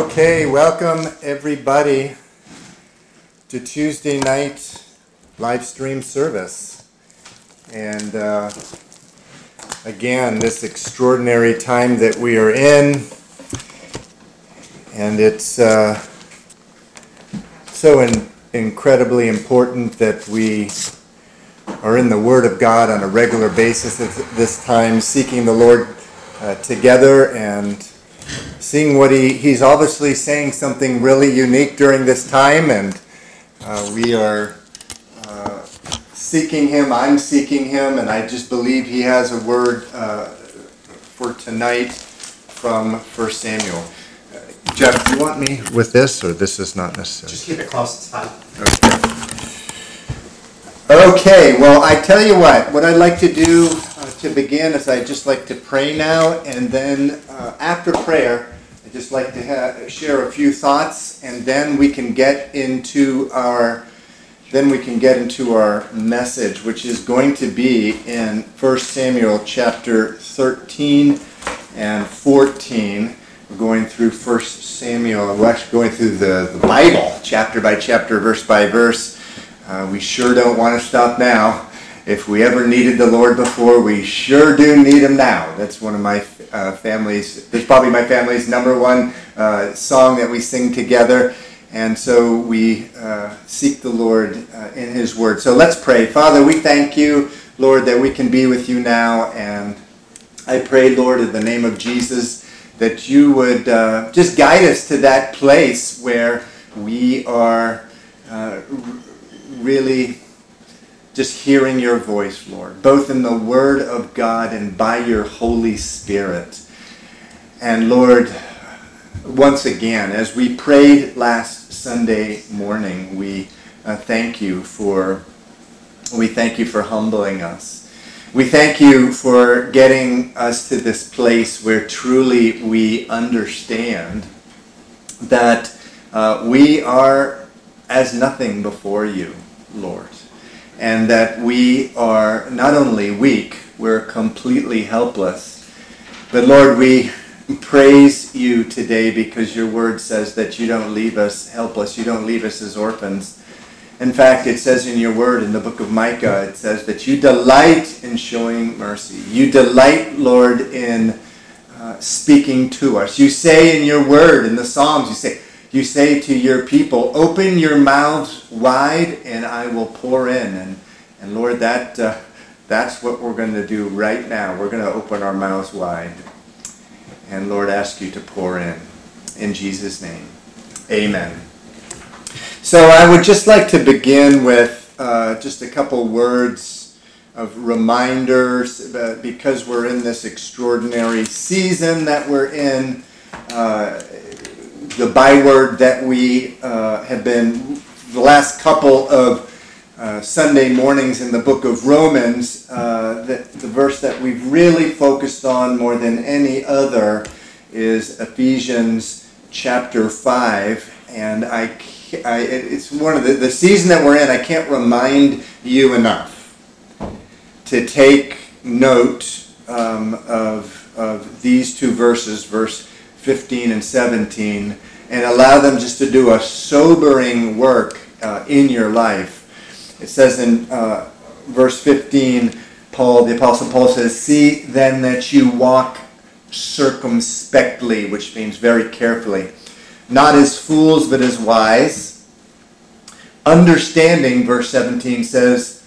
Okay, welcome everybody to Tuesday night live stream service. And uh, again, this extraordinary time that we are in, and it's uh, so in, incredibly important that we are in the Word of God on a regular basis at this time, seeking the Lord uh, together and seeing what he, he's obviously saying something really unique during this time, and uh, we are uh, seeking him. I'm seeking him, and I just believe he has a word uh, for tonight from 1 Samuel. Uh, Jeff, do you want me with this, or this is not necessary? Just keep it close, it's fine. Okay. Okay, well, I tell you what, what I'd like to do uh, to begin is I'd just like to pray now, and then uh, after prayer, I'd just like to ha- share a few thoughts, and then we can get into our then we can get into our message, which is going to be in 1 Samuel chapter 13 and 14. We're going through 1 Samuel. We're actually going through the, the Bible, chapter by chapter, verse by verse. Uh, we sure don't want to stop now. If we ever needed the Lord before, we sure do need Him now. That's one of my uh, family's, probably my family's number one uh, song that we sing together. And so we uh, seek the Lord uh, in His Word. So let's pray. Father, we thank you, Lord, that we can be with you now. And I pray, Lord, in the name of Jesus, that you would uh, just guide us to that place where we are really just hearing your voice, Lord, both in the Word of God and by your Holy Spirit. And Lord, once again, as we prayed last Sunday morning, we uh, thank you for we thank you for humbling us. We thank you for getting us to this place where truly we understand that uh, we are as nothing before you, Lord and that we are not only weak, we're completely helpless. But Lord, we praise you today because your word says that you don't leave us helpless, you don't leave us as orphans. In fact, it says in your word in the book of Micah, it says that you delight in showing mercy. You delight, Lord, in uh, speaking to us. You say in your word, in the Psalms, you say, you say to your people, Open your mouths wide and I will pour in. And, and Lord, that, uh, that's what we're going to do right now. We're going to open our mouths wide. And Lord, ask you to pour in. In Jesus' name, amen. So I would just like to begin with uh, just a couple words of reminders uh, because we're in this extraordinary season that we're in. Uh, the byword that we uh, have been the last couple of uh, Sunday mornings in the book of Romans, uh, the, the verse that we've really focused on more than any other is Ephesians chapter 5. And I, I, it's one of the, the season that we're in, I can't remind you enough to take note um, of, of these two verses, verse 15 and 17, and allow them just to do a sobering work uh, in your life. It says in uh, verse 15, Paul, the Apostle Paul says, See then that you walk circumspectly, which means very carefully, not as fools, but as wise. Understanding, verse 17 says,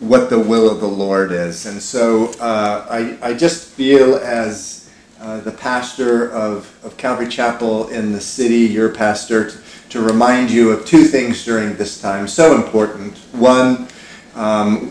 what the will of the Lord is. And so uh, I, I just feel as uh, the pastor of, of Calvary Chapel in the city, your pastor, to, to remind you of two things during this time, so important. One, um,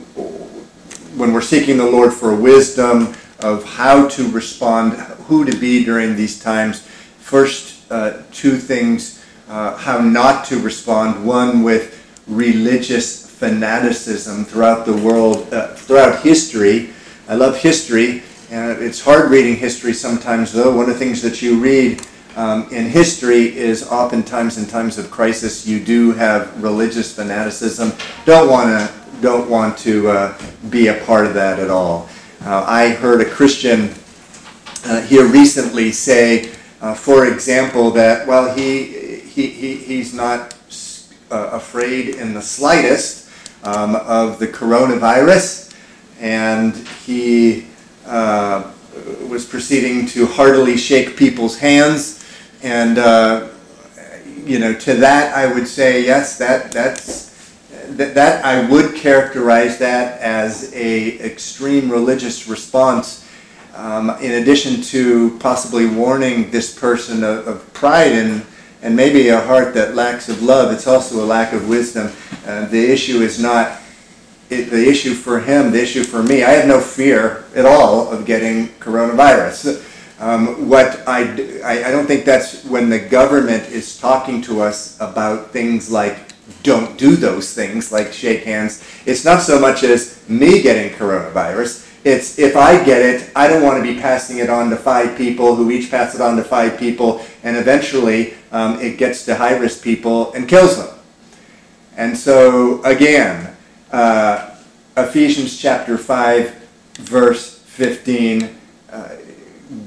when we're seeking the Lord for wisdom of how to respond, who to be during these times, first, uh, two things uh, how not to respond. One, with religious fanaticism throughout the world, uh, throughout history. I love history and it's hard reading history sometimes, though. One of the things that you read um, in history is oftentimes in times of crisis, you do have religious fanaticism. Don't want to don't want to uh, be a part of that at all. Uh, I heard a Christian uh, here recently say uh, for example, that, well, he, he, he, he's not uh, afraid in the slightest um, of the coronavirus, and he uh, was proceeding to heartily shake people's hands. And, uh, you know, to that I would say, yes, that, that's, that, that I would characterize that as a extreme religious response um, in addition to possibly warning this person of, of, pride and, and maybe a heart that lacks of love, it's also a lack of wisdom. Uh, the issue is not it, the issue for him, the issue for me. I have no fear at all of getting coronavirus. Um, what I, I, I don't think that's when the government is talking to us about things like don't do those things like shake hands. It's not so much as me getting coronavirus it's if I get it, I don't want to be passing it on to five people who each pass it on to five people, and eventually um, it gets to high risk people and kills them. And so, again, uh, Ephesians chapter 5, verse 15 uh,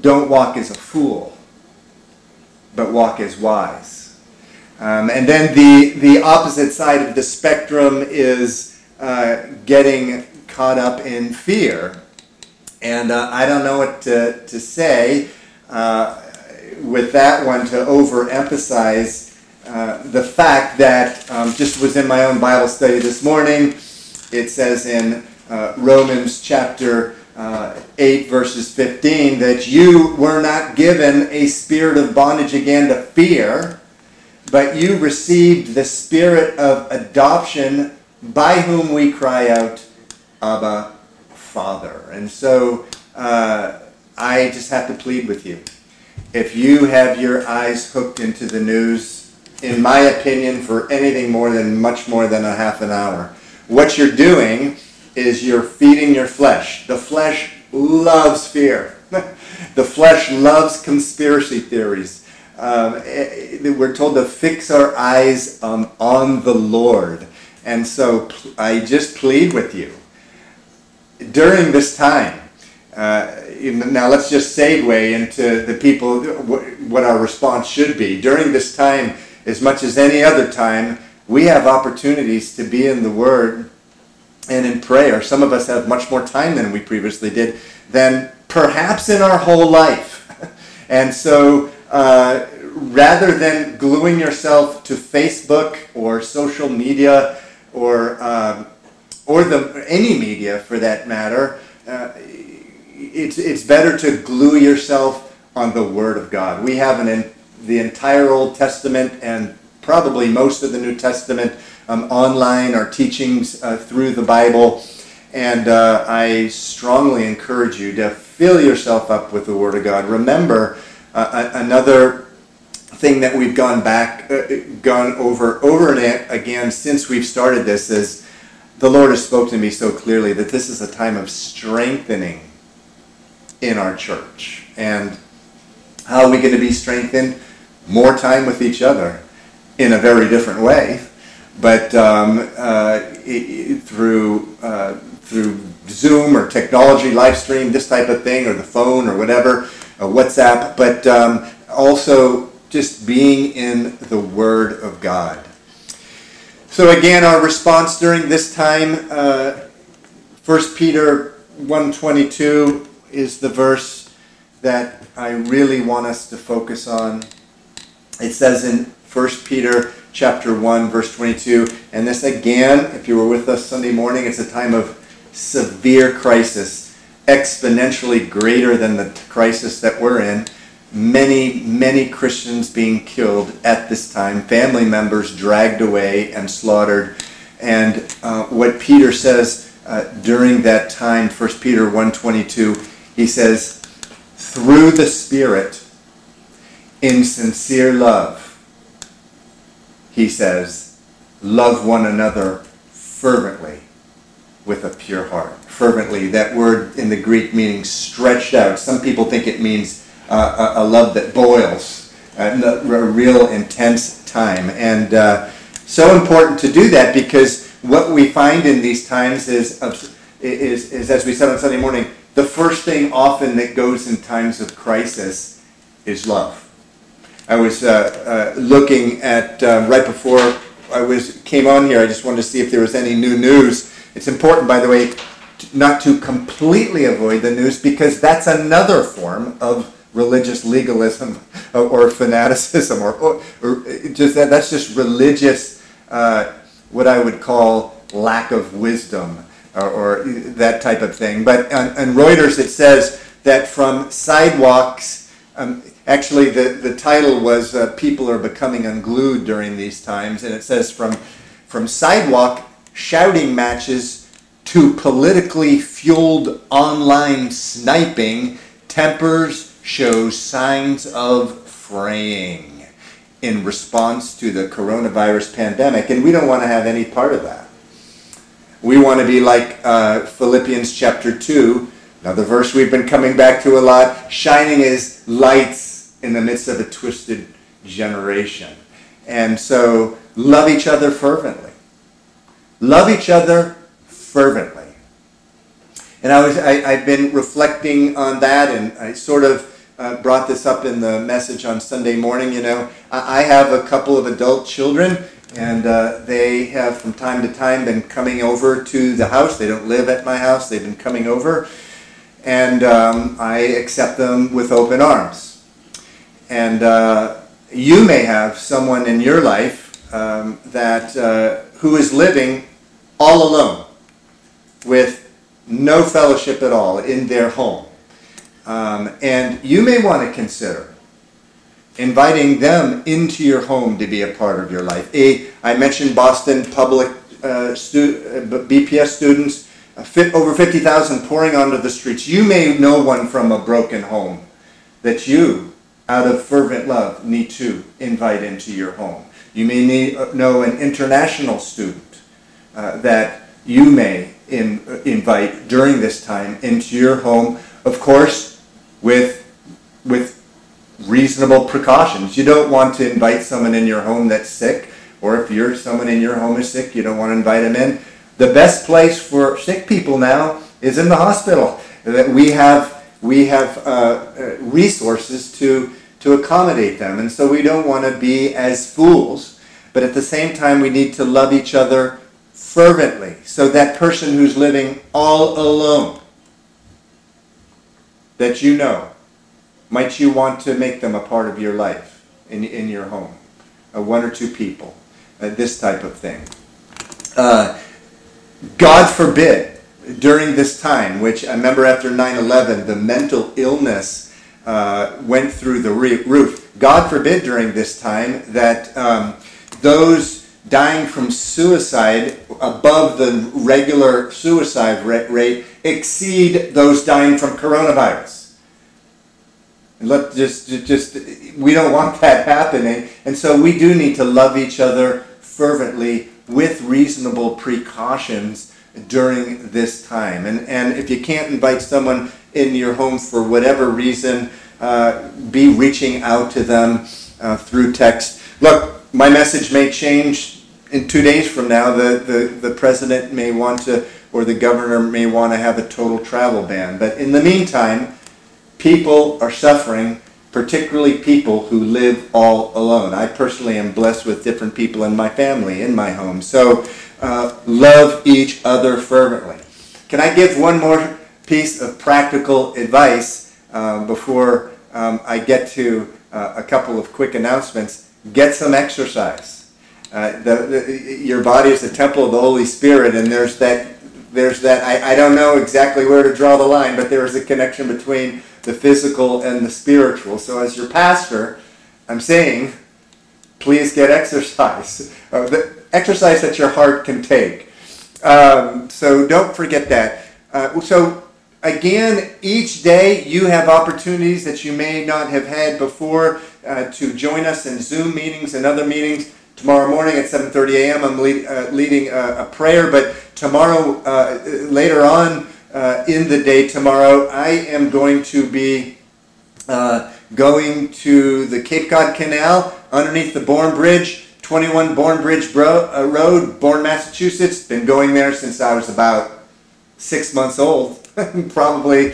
don't walk as a fool, but walk as wise. Um, and then the, the opposite side of the spectrum is uh, getting caught up in fear and uh, I don't know what to, to say uh, with that one to overemphasize uh, the fact that um, just was in my own Bible study this morning. It says in uh, Romans chapter uh, 8, verses 15, that you were not given a spirit of bondage again to fear, but you received the spirit of adoption by whom we cry out, Abba, Father. And so uh, I just have to plead with you. If you have your eyes hooked into the news, in my opinion, for anything more than much more than a half an hour, what you're doing is you're feeding your flesh. The flesh loves fear. the flesh loves conspiracy theories. Um, eh, eh, we're told to fix our eyes um, on the Lord. And so I just plead with you during this time, uh, now let's just segue into the people, what our response should be. During this time, as much as any other time, we have opportunities to be in the Word and in prayer. Some of us have much more time than we previously did, than perhaps in our whole life. and so, uh, rather than gluing yourself to Facebook or social media or um, or the any media for that matter, uh, it's it's better to glue yourself on the Word of God. We have an the entire Old Testament and probably most of the New Testament um, online, our teachings uh, through the Bible, and uh, I strongly encourage you to fill yourself up with the Word of God. Remember uh, another thing that we've gone back, uh, gone over over and again since we've started this is the Lord has spoken to me so clearly that this is a time of strengthening in our church. And how are we going to be strengthened? More time with each other in a very different way, but um, uh, it, through uh, through Zoom or technology, live stream, this type of thing, or the phone or whatever, or WhatsApp, but um, also just being in the Word of God. So again, our response during this time, uh, 1 Peter 1.22 is the verse that I really want us to focus on. It says in 1 Peter chapter 1, verse 22, and this again, if you were with us Sunday morning, it's a time of severe crisis, exponentially greater than the crisis that we're in many, many Christians being killed at this time, family members dragged away and slaughtered. And uh, what Peter says uh, during that time, 1 Peter 1.22, he says, through the Spirit, in sincere love, he says, love one another fervently with a pure heart. Fervently, that word in the Greek meaning stretched out. Some people think it means uh, a, love that boils, a, a real intense time. And uh, so important to do that because what we find in these times is, is, is, as we said on Sunday morning, the first thing often that goes in times of crisis is love. I was uh, uh, looking at uh, right before I was came on here. I just wanted to see if there was any new news. It's important, by the way, not to completely avoid the news because that's another form of religious legalism or fanaticism or, or, or just that, that's just religious uh, what I would call lack of wisdom or, or that type of thing. But on, on, Reuters it says that from sidewalks, um, actually the, the title was uh, People Are Becoming Unglued During These Times, and it says from, from sidewalk shouting matches to politically fueled online sniping, tempers show signs of fraying in response to the coronavirus pandemic, and we don't want to have any part of that. We want to be like uh, Philippians chapter 2, another verse we've been coming back to a lot, shining as lights in the midst of a twisted generation. And so, love each other fervently. Love each other fervently. And I was, I, I've been reflecting on that, and I sort of uh, brought this up in the message on Sunday morning. You know, I, I have a couple of adult children, and uh, they have from time to time been coming over to the house. They don't live at my house, they've been coming over, and um, I accept them with open arms. And uh, you may have someone in your life um, that uh, who is living all alone with no fellowship at all in their home. Um, and you may want to consider inviting them into your home to be a part of your life. A, I mentioned Boston public uh, stu- uh, BPS students, fit, over 50,000 pouring onto the streets. You may know one from a broken home that you, out of fervent love, need to invite into your home. You may need, know an international student uh, that you may in, invite during this time into your home, of course, with, with reasonable precautions. You don't want to invite someone in your home that's sick, or if you're someone in your home is sick, you don't want to invite them in. The best place for sick people now is in the hospital. That we have we have uh, uh resources to to accommodate them, and so we don't want to be as fools. But at the same time, we need to love each other fervently. So that person who's living all alone, that you know, might you want to make them a part of your life in, in your home? Uh, one or two people, uh, this type of thing. Uh, God forbid, during this time, which I remember after 9 11, the mental illness uh, went through the roof. God forbid during this time that um, those dying from suicide above the regular suicide rate exceed those dying from coronavirus. Let just just we don't want that happening, and so we do need to love each other fervently with reasonable precautions during this time. And and if you can't invite someone in your home for whatever reason, uh, be reaching out to them uh, through text. Look, my message may change in two days from now. The, the, the president may want to, or the governor may want to have a total travel ban. But in the meantime, people are suffering, particularly people who live all alone. I personally am blessed with different people in my family, in my home. So uh, love each other fervently. Can I give one more piece of practical advice uh, before um, I get to uh, a couple of quick announcements? get some exercise. Uh, the, the, your body is the temple of the Holy Spirit, and there's that. There's that. I, I don't know exactly where to draw the line, but there is a connection between the physical and the spiritual. So, as your pastor, I'm saying, please get exercise. Uh, the exercise that your heart can take. Um, so don't forget that. Uh, so again, each day you have opportunities that you may not have had before uh, to join us in Zoom meetings and other meetings. Tomorrow morning at 7:30 a.m. I'm lead, uh, leading a, a, prayer, but tomorrow, uh, later on uh, in the day tomorrow, I am going to be uh, going to the Cape Cod Canal underneath the Bourne Bridge, 21 Bourne Bridge Bro- uh, Road, Bourne, Massachusetts. Been going there since I was about six months old, probably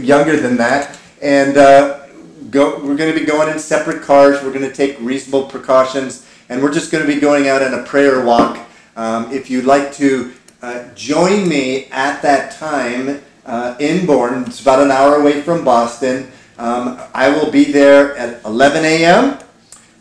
younger than that, and go, we're going to be going in separate cars. We're going to take reasonable precautions, and we're just going to be going out on a prayer walk. Um, if you'd like to uh, join me at that time uh, in Bourne, it's about an hour away from Boston. Um, I will be there at 11 a.m.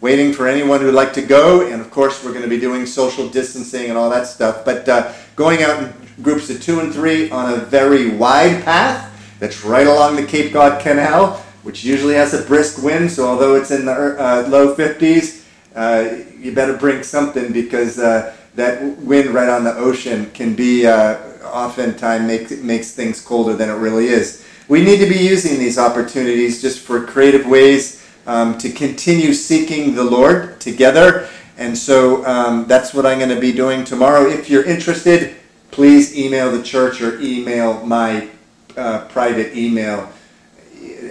waiting for anyone who'd like to go, and of course we're going to be doing social distancing and all that stuff. But uh, going out in groups of two and three on a very wide path that's right along the Cape Cod Canal, which usually has a brisk wind. So although it's in the uh, low 50s, uh, you better bring something because uh, that wind right on the ocean can be uh, oftentimes makes makes things colder than it really is. We need to be using these opportunities just for creative ways um, to continue seeking the Lord together. And so um, that's what I'm going to be doing tomorrow. If you're interested, please email the church or email my uh, private email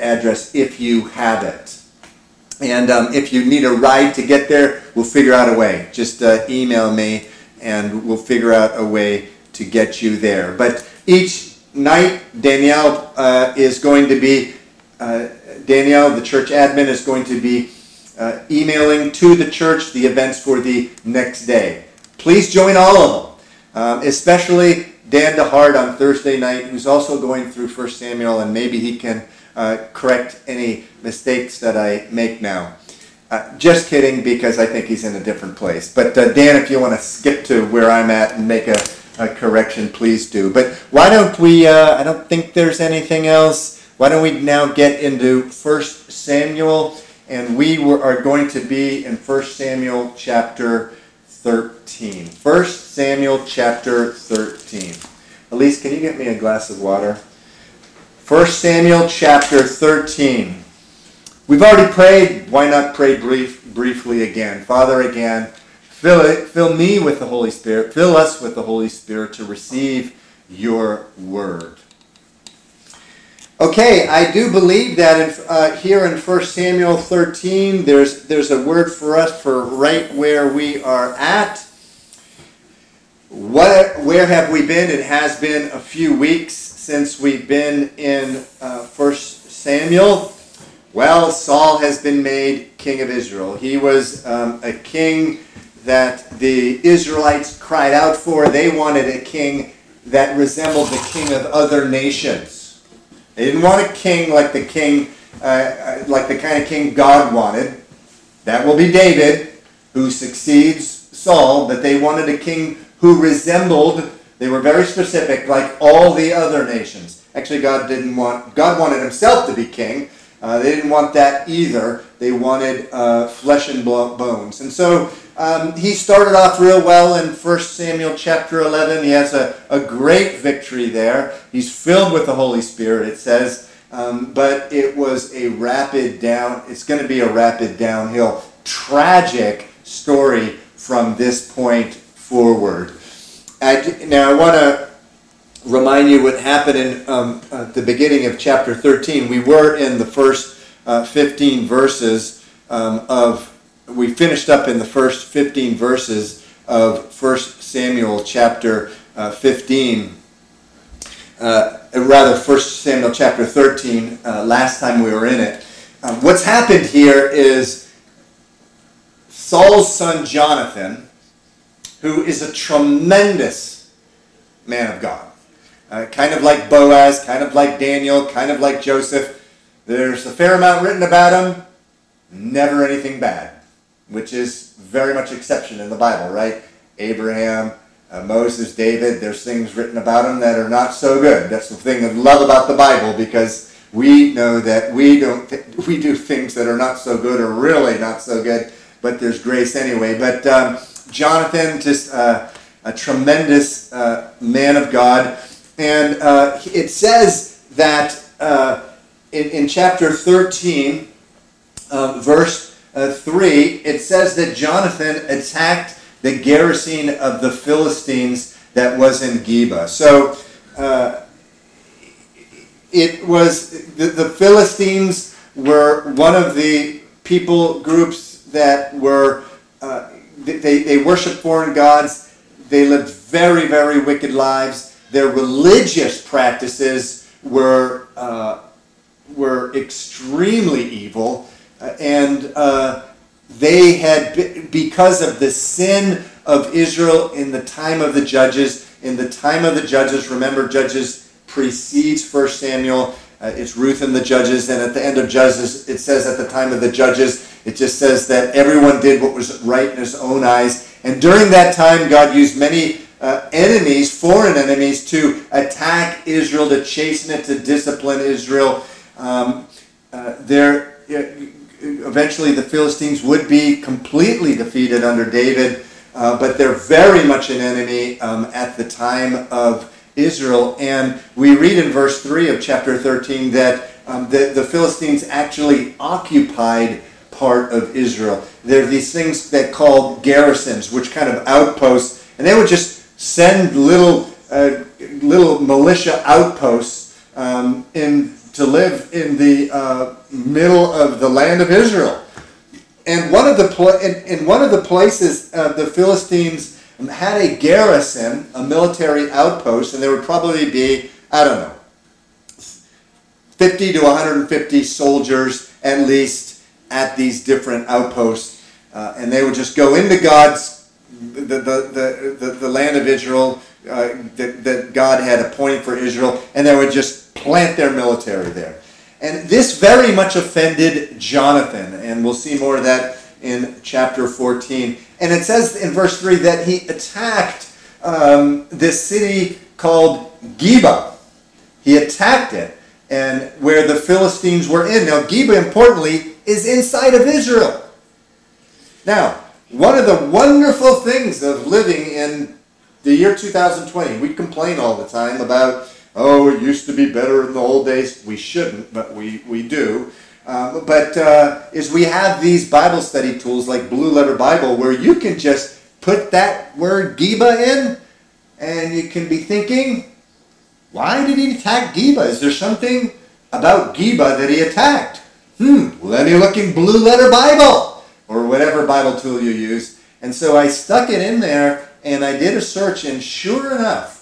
address if you have it. And um, if you need a ride to get there, we'll figure out a way. Just uh, email me and we'll figure out a way to get you there. But each night, Danielle uh, is going to be, uh, Danielle, the church admin, is going to be uh, emailing to the church the events for the next day. Please join all of them, um, especially Dan DeHart on Thursday night, who's also going through 1 Samuel, and maybe he can uh, correct any mistakes that I make now. Uh, just kidding, because I think he's in a different place. But uh, Dan, if you want to skip to where I'm at and make a, a correction, please do. But why don't we, uh, I don't think there's anything else. Why don't we now get into 1 Samuel? And we were, are going to be in 1 Samuel chapter 13. 1 Samuel chapter 13. Elise, can you get me a glass of water? 1 Samuel chapter 13. We've already prayed. Why not pray brief, briefly again? Father, again, fill, it, fill me with the Holy Spirit. Fill us with the Holy Spirit to receive your word. Okay, I do believe that uh, here in 1 Samuel 13, there's, there's a word for us for right where we are at. What, where have we been? It has been a few weeks since we've been in uh, 1 Samuel. Well, Saul has been made king of Israel. He was um, a king that the Israelites cried out for. They wanted a king that resembled the king of other nations. They didn't want a king like the king, uh, uh, like the kind of king God wanted. That will be David, who succeeds Saul. But they wanted a king who resembled. They were very specific, like all the other nations. Actually, God didn't want. God wanted Himself to be king, uh, they didn't want that either. They wanted uh, flesh and bones. And so um, he started off real well in 1 Samuel chapter 11. He has a, a great victory there. He's filled with the Holy Spirit, it says. Um, but it was a rapid down, it's going to be a rapid downhill, tragic story from this point forward. I, now I want to remind you what happened in um, uh, the beginning of chapter 13. We were in the first uh, 15 verses um, of, we finished up in the first 15 verses of 1 Samuel chapter uh, 15. Uh, rather, 1 Samuel chapter 13, uh, last time we were in it. Um, what's happened here is Saul's son Jonathan, who is a tremendous man of God uh, kind of like Boaz, kind of like Daniel, kind of like Joseph. There's a fair amount written about him, never anything bad, which is very much exception in the Bible, right? Abraham, uh, Moses, David, there's things written about them that are not so good. That's the thing I love about the Bible because we know that we don't th- we do things that are not so good or really not so good, but there's grace anyway. But um, Jonathan, just uh, a tremendous uh, man of God. And uh, it says that uh, in, in, chapter 13, um, verse uh, 3, it says that Jonathan attacked the garrison of the Philistines that was in Geba. So uh, it was the, the Philistines were one of the people groups that were uh, they, they worshiped foreign gods. They lived very, very wicked lives their religious practices were uh, were extremely evil, uh, and uh, they had, because of the sin of Israel in the time of the judges, in the time of the judges, remember, Judges precedes First Samuel. Uh, it's Ruth and the judges, and at the end of Judges, it says at the time of the judges, it just says that everyone did what was right in his own eyes. And during that time, God used many uh, enemies, foreign enemies, to attack Israel, to chasten it, to discipline Israel. Um, uh, there, eventually, the Philistines would be completely defeated under David, uh, but they're very much an enemy um, at the time of Israel. And we read in verse 3 of chapter 13 that um, the, the Philistines actually occupied part of Israel. There are these things that called garrisons, which kind of outposts, and they would just send little uh, little militia outposts um, in to live in the uh, middle of the land of Israel. And one of the pla- in, in one of the places uh, the Philistines had a garrison, a military outpost, and there would probably be, I don't know, 50 to 150 soldiers at least at these different outposts. Uh, and they would just go into God's, the, the, the, the, land of Israel uh, that, that God had appointed for Israel, and they would just plant their military there. And this very much offended Jonathan, and we'll see more of that in chapter 14. And it says in verse 3 that he attacked um, this city called Geba. He attacked it, and where the Philistines were in. Now, Geba, importantly, is inside of Israel. Now, one of the wonderful things of living in the year 2020, we complain all the time about, oh, it used to be better in the old days. We shouldn't, but we, we do. Um, but uh, is we have these Bible study tools like Blue Letter Bible where you can just put that word Geba in and you can be thinking, why did he attack Geba? Is there something about Geba that he attacked? Hmm, then you look in Blue Letter Bible or whatever Bible tool you use. And so I stuck it in there and I did a search and sure enough,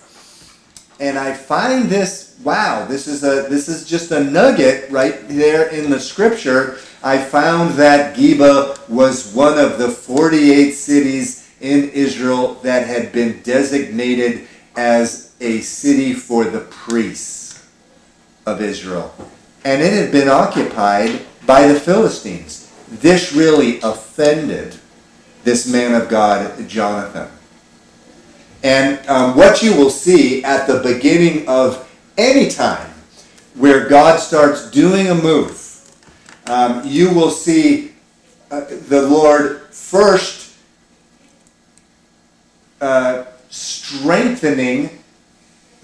and I find this wow this is a this is just a nugget right there in the scripture. I found that Geba was one of the 48 cities in Israel that had been designated as a city for the priests of Israel. And it had been occupied by the Philistines this really offended this man of God Jonathan and um, what you will see at the beginning of any time where God starts doing a move, um, you will see uh, the Lord first uh, strengthening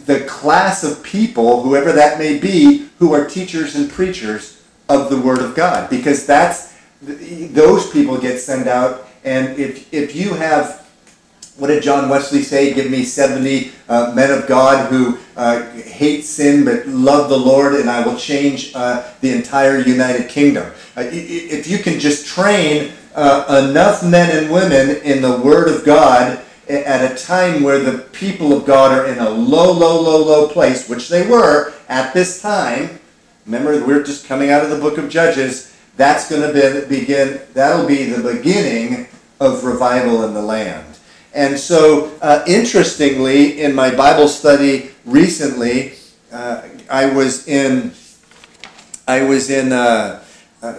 the class of people, whoever that may be, who are teachers and preachers of the Word of God. Because that's those people get sent out. And if, if you have what did John Wesley say? Give me 70 uh, men of God who uh, hate sin but love the Lord, and I will change uh, the entire United Kingdom. Uh, if you can just train uh, enough men and women in the Word of God at a time where the people of God are in a low, low, low, low place, which they were at this time. Remember, we're just coming out of the book of Judges. That's going to be, begin, that'll be the beginning of revival in the land. And so, uh, interestingly, in my Bible study recently, uh, I was in I was in uh, uh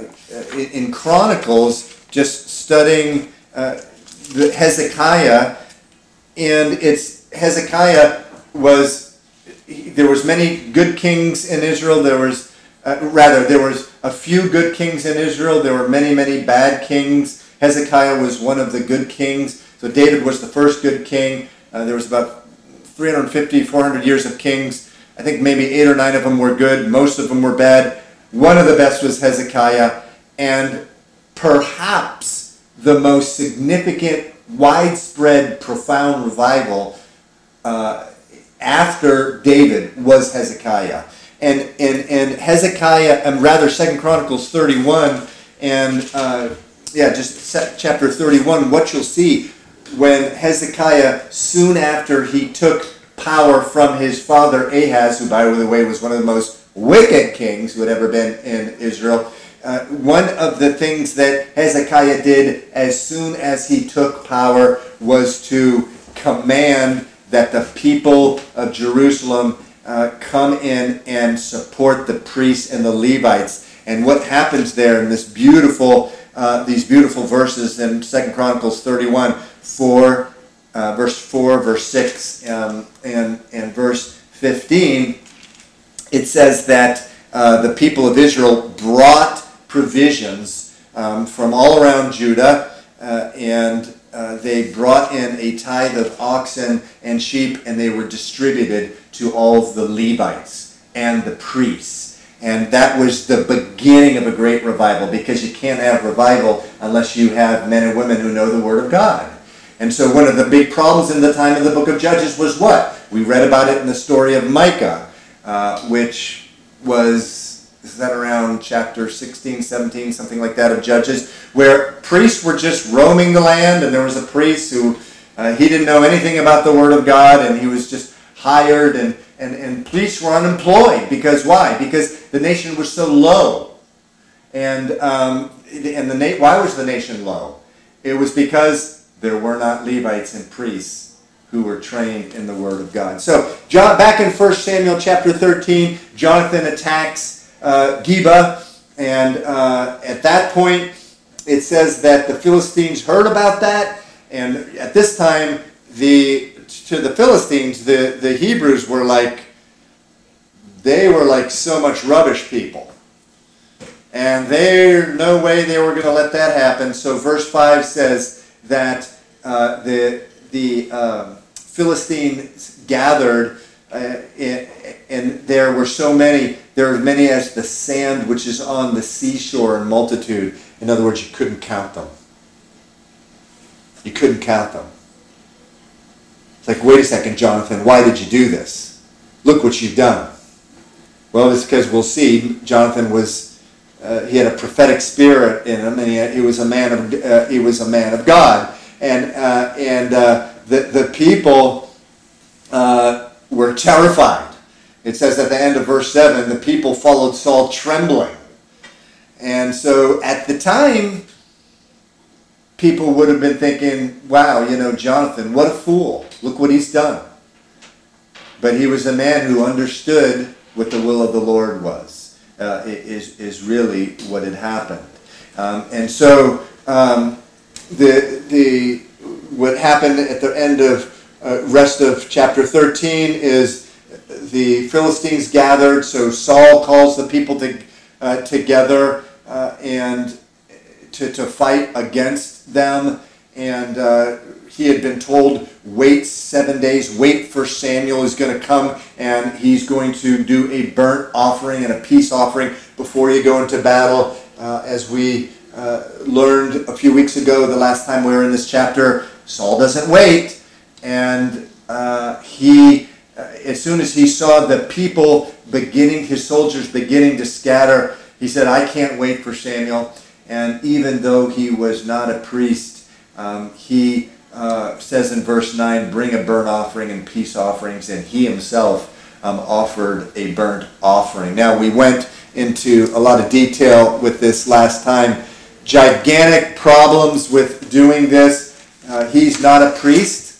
in Chronicles just studying uh, Hezekiah, and it's Hezekiah was there was many good kings in Israel. There was uh, rather there was a few good kings in Israel. There were many many bad kings. Hezekiah was one of the good kings. So David was the first good king. Uh, there was about 350, 400 years of kings. I think maybe eight or nine of them were good. Most of them were bad. One of the best was Hezekiah. And perhaps the most significant, widespread, profound revival uh, after David was Hezekiah. And, and, and Hezekiah, and rather Second Chronicles 31 and uh, yeah, just chapter 31, what you'll see when Hezekiah, soon after he took power from his father Ahaz, who by the way was one of the most wicked kings who had ever been in Israel. Uh, one of the things that Hezekiah did as soon as he took power was to command that the people of Jerusalem uh, come in and support the priests and the Levites. And what happens there in this beautiful, uh, these beautiful verses in Second Chronicles 31, 4, uh, verse 4, verse 6, um, and, and verse 15, it says that uh, the people of Israel brought provisions um, from all around Judah, uh, and uh, they brought in a tithe of oxen and sheep, and they were distributed to all the Levites and the priests. And that was the beginning of a great revival because you can't have revival unless you have men and women who know the Word of God. And so, one of the big problems in the time of the book of Judges was what? We read about it in the story of Micah, uh, which was, is that around chapter 16, 17, something like that of Judges, where priests were just roaming the land, and there was a priest who uh, he didn't know anything about the Word of God, and he was just hired, and, and, and priests were unemployed. Because why? Because the nation was so low. And, um, and the na- why was the nation low? It was because there were not Levites and priests who were trained in the Word of God. So, John, back in 1 Samuel chapter 13, Jonathan attacks uh, Geba, and uh, at that point, it says that the Philistines heard about that, and at this time, the to the Philistines, the, the Hebrews were like, they were like so much rubbish people. And there, no way they were going to let that happen. So verse 5 says that uh, the, the um, Philistines gathered, uh, and there were so many, there are many as the sand which is on the seashore in multitude. In other words, you couldn't count them. You couldn't count them. It's like, wait a second, Jonathan, why did you do this? Look what you've done. Well, it's because we'll see. Jonathan was, uh, he had a prophetic spirit in him, and he, he was a man of, uh, he was a man of God, and uh, and uh, the the people uh, were terrified. It says at the end of verse seven, the people followed Saul trembling, and so at the time, people would have been thinking, wow, you know, Jonathan, what a fool. Look what he's done. But he was a man who understood what the will of the Lord was, uh, is, is really what had happened. Um, and so um, the, the, what happened at the end of uh, rest of chapter 13 is the Philistines gathered, so Saul calls the people to, uh, together uh, and to, to fight against them. And uh, he had been told, wait seven days, wait for Samuel is going to come and he's going to do a burnt offering and a peace offering before you go into battle. Uh, as we uh, learned a few weeks ago, the last time we were in this chapter, Saul doesn't wait. And uh, he, as soon as he saw the people beginning, his soldiers beginning to scatter, he said, I can't wait for Samuel. And even though he was not a priest, um, he uh, says in verse 9, bring a burnt offering and peace offerings, and he himself um, offered a burnt offering. Now, we went into a lot of detail with this last time. Gigantic problems with doing this. Uh, he's not a priest.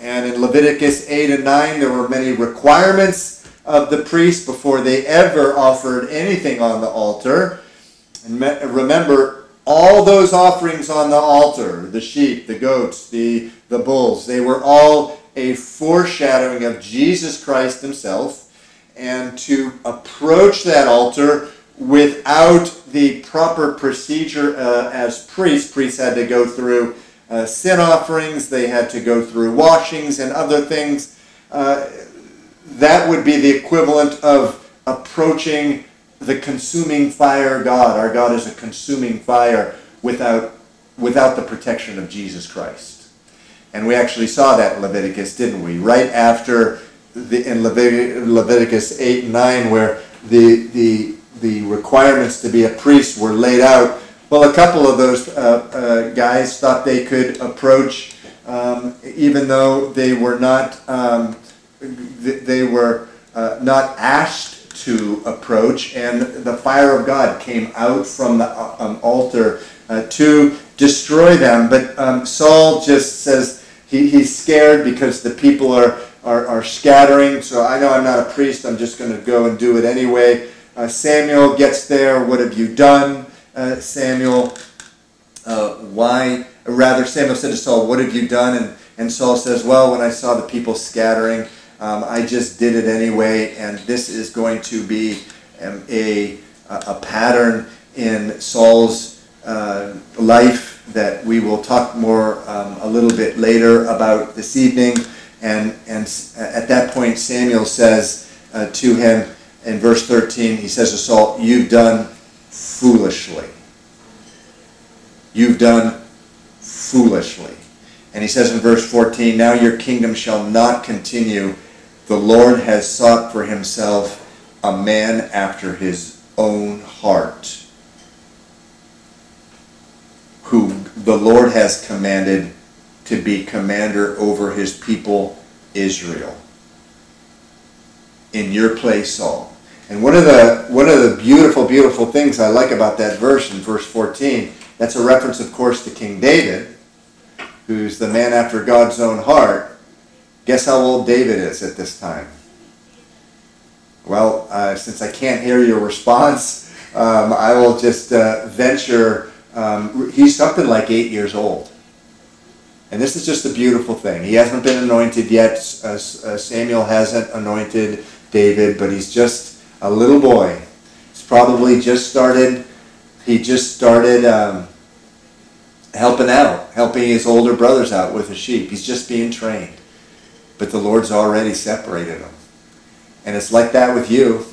And in Leviticus 8 and 9, there were many requirements of the priest before they ever offered anything on the altar. And remember, all those offerings on the altar, the sheep, the goats, the, the bulls, they were all a foreshadowing of Jesus Christ himself. And to approach that altar without the proper procedure uh, as priests, priests had to go through uh, sin offerings, they had to go through washings and other things. Uh, that would be the equivalent of approaching the consuming fire God. Our God is a consuming fire without, without the protection of Jesus Christ. And we actually saw that in Leviticus, didn't we? Right after the, in Leviticus 8 and 9, where the, the, the requirements to be a priest were laid out. Well, a couple of those uh, uh, guys thought they could approach, um, even though they were not, um, they were uh, not asked to approach, and the fire of God came out from the um, altar uh, to destroy them. But um, Saul just says he, he's scared because the people are, are, are, scattering. So I know I'm not a priest, I'm just going to go and do it anyway. Uh, Samuel gets there. What have you done, uh, Samuel? Uh, why? Rather, Samuel said to Saul, What have you done? And, and Saul says, Well, when I saw the people scattering, um, I just did it anyway, and this is going to be um, a, a pattern in Saul's uh, life that we will talk more um, a little bit later about this evening. And, and at that point, Samuel says uh, to him in verse 13, he says to Saul, You've done foolishly. You've done foolishly. And he says in verse 14, Now your kingdom shall not continue the Lord has sought for himself a man after his own heart, who the Lord has commanded to be commander over his people Israel. In your place, Saul. And one of the one of the beautiful, beautiful things I like about that verse in verse 14, that's a reference, of course, to King David, who's the man after God's own heart. Guess how old David is at this time? Well, uh, since I can't hear your response, um, I will just uh, venture. Um, he's something like eight years old. And this is just a beautiful thing. He hasn't been anointed yet. Uh, uh Samuel hasn't anointed David, but he's just a little boy. He's probably just started. He just started um, helping out, helping his older brothers out with the sheep. He's just being trained. But the Lord's already separated him. And it's like that with you.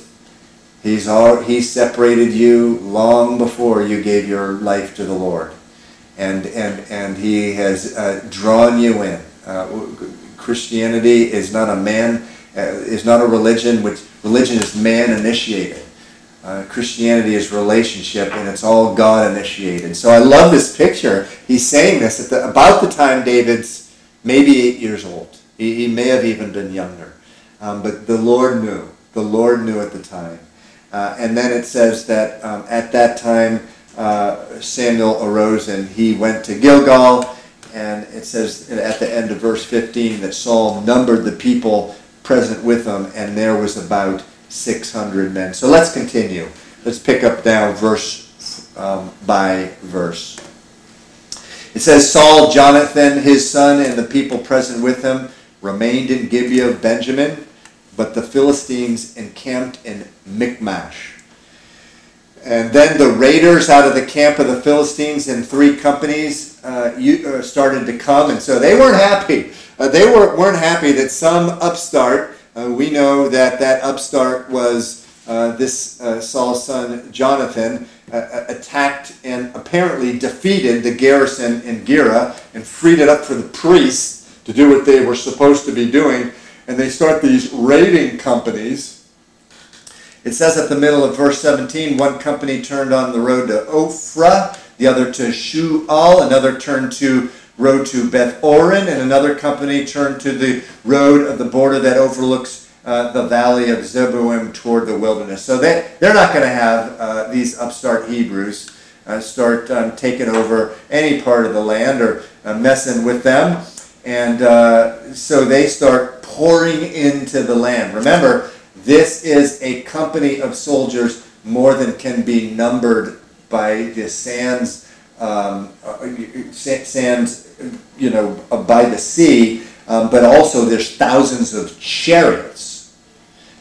He's all, he separated you long before you gave your life to the Lord. And, and, and he has uh, drawn you in. Uh, Christianity is not a man, uh, is not a religion which religion is man initiated. Uh, Christianity is relationship and it's all God initiated. So I love this picture. He's saying this at the, about the time David's maybe eight years old. He, he may have even been younger. Um, but the Lord knew. The Lord knew at the time. Uh, and then it says that um, at that time uh, Samuel arose and he went to Gilgal. And it says at the end of verse 15 that Saul numbered the people present with them, and there was about 600 men. So let's continue. Let's pick up now verse um, by verse. It says Saul, Jonathan, his son, and the people present with him remained in Gibeah of Benjamin, but the Philistines encamped in Michmash. And then the raiders out of the camp of the Philistines in three companies uh, uh, started to come, and so they weren't happy. Uh, they were, weren't happy that some upstart, uh, we know that that upstart was uh, this uh, Saul's son Jonathan, attacked and apparently defeated the garrison in Gera and freed it up for the priests to do what they were supposed to be doing, and they start these raiding companies. It says at the middle of verse 17, one company turned on the road to Ophrah, the other to Shual, another turned to road to Beth Horon, and another company turned to the road of the border that overlooks uh, the valley of Zeboim toward the wilderness. So they, they're not going to have uh, these upstart Hebrews uh, start um, taking over any part of the land or uh, messing with them. And uh, so they start pouring into the land. Remember, this is a company of soldiers more than can be numbered by the sands, um, uh, sands, you know, by the sea. Um, but also there's thousands of chariots.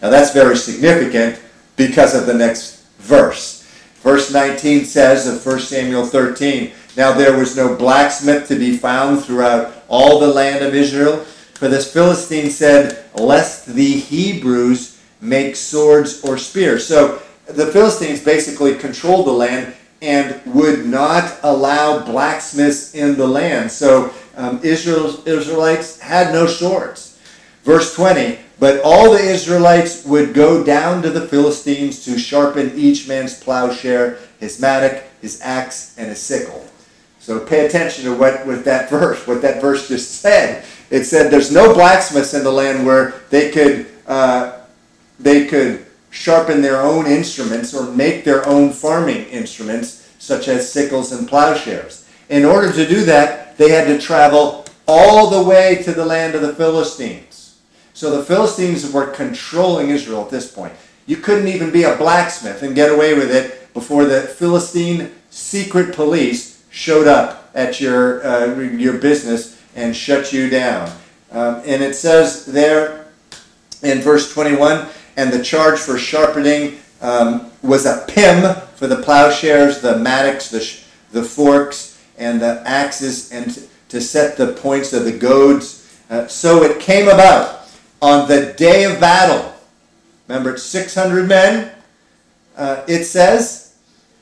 Now that's very significant because of the next verse. Verse 19 says of 1 Samuel 13, Now there was no blacksmith to be found throughout all the land of Israel. For this Philistine said, Lest the Hebrews make swords or spears. So the Philistines basically controlled the land and would not allow blacksmiths in the land. So um, Israelites had no swords. Verse 20, but all the Israelites would go down to the Philistines to sharpen each man's plowshare, his mattock, his axe, and his sickle. So pay attention to what with that verse, what that verse just said. It said there's no blacksmiths in the land where they could uh, they could sharpen their own instruments or make their own farming instruments, such as sickles and plowshares. In order to do that, they had to travel all the way to the land of the Philistines. So the Philistines were controlling Israel at this point. You couldn't even be a blacksmith and get away with it before the Philistine secret police showed up at your, uh, your business and shut you down. Um, and it says there in verse 21 and the charge for sharpening um, was a pim for the plowshares, the mattocks, the, the forks, and the axes, and to set the points of the goads. Uh, so it came about on the day of battle. Remember, it's 600 men. Uh, it says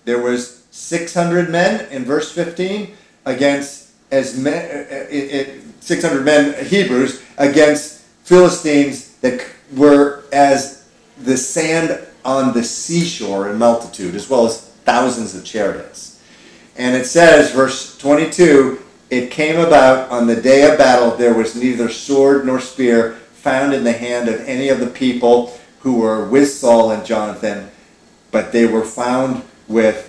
there was 600 men in verse 15 against as men, uh, it, it, 600 men Hebrews against Philistines that were as the sand on the seashore in multitude, as well as thousands of chariots. And it says, verse 22, it came about on the day of battle, there was neither sword nor spear found in the hand of any of the people who were with Saul and Jonathan, but they were found with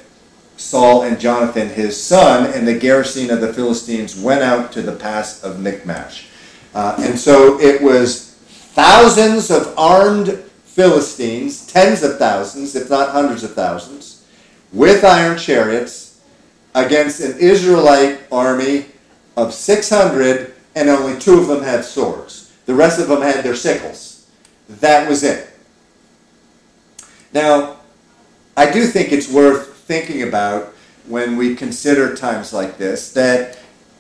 Saul and Jonathan, his son, and the garrison of the Philistines went out to the pass of Michmash. Uh, and so it was thousands of armed Philistines, tens of thousands, if not hundreds of thousands, with iron chariots against an Israelite army of 600, and only two of them had swords. The rest of them had their sickles. That was it. Now, I do think it's worth thinking about when we consider times like this that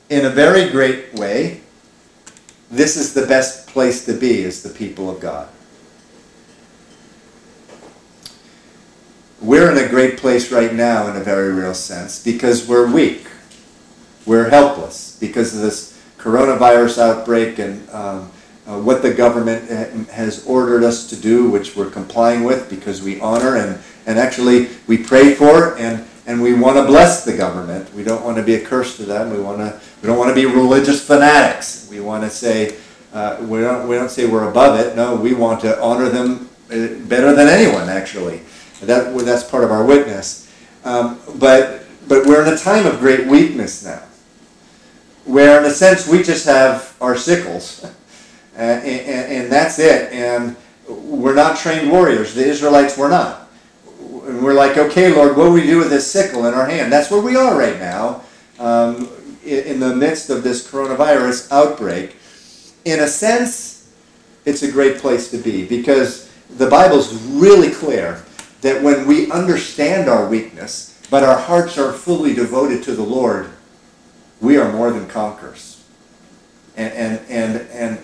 in a very great way, this is the best place to be as the people of God. We're in a great place right now in a very real sense because we're weak. We're helpless because of this coronavirus outbreak and um, uh, what the government has ordered us to do, which we're complying with because we honor and, and actually we pray for and, and we want to bless the government. We don't want to be a curse to them. We want to we don't want to be religious fanatics. We want to say uh, we don't we don't say we're above it. No, we want to honor them uh, better than anyone actually. That that's part of our witness. Um, but but we're in a time of great weakness now, where in a sense we just have our sickles. Uh, and, and, that's it. And we're not trained warriors. The Israelites were not. And we're like, okay, Lord, what do we do with this sickle in our hand? That's where we are right now, um, in the midst of this coronavirus outbreak. In a sense, it's a great place to be because the Bible's really clear that when we understand our weakness, but our hearts are fully devoted to the Lord, we are more than conquerors. And, and, and, and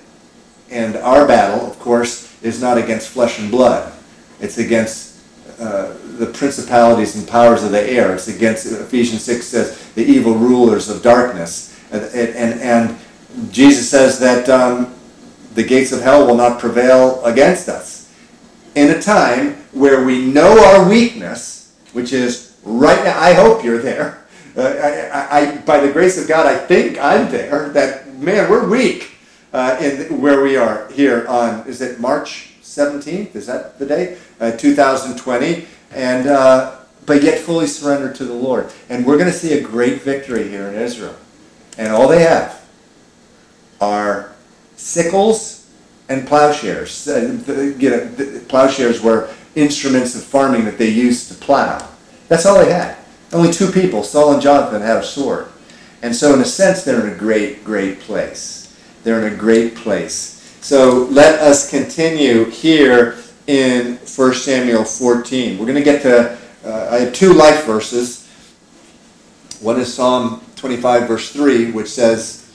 and our battle, of course, is not against flesh and blood. It's against uh, the principalities and powers of the air. It's against, Ephesians 6 says, the evil rulers of darkness. And, and, and Jesus says that um, the gates of hell will not prevail against us. In a time where we know our weakness, which is right now, I hope you're there. Uh, I, I, by the grace of God, I think I'm there, that, man, we're weak uh, in where we are here on, is it March 17th? Is that the day? Uh, 2020. And, uh, but yet fully surrendered to the Lord. And we're going to see a great victory here in Israel. And all they have are sickles and plowshares. Uh, you know, plowshares were instruments of farming that they used to plow. That's all they had. Only two people, Saul and Jonathan, had a sword. And so in a sense, they're in a great, great place. They're in a great place. So let us continue here in 1 Samuel 14. We're going to get to, uh, I have two life verses. One is Psalm 25, verse 3, which says,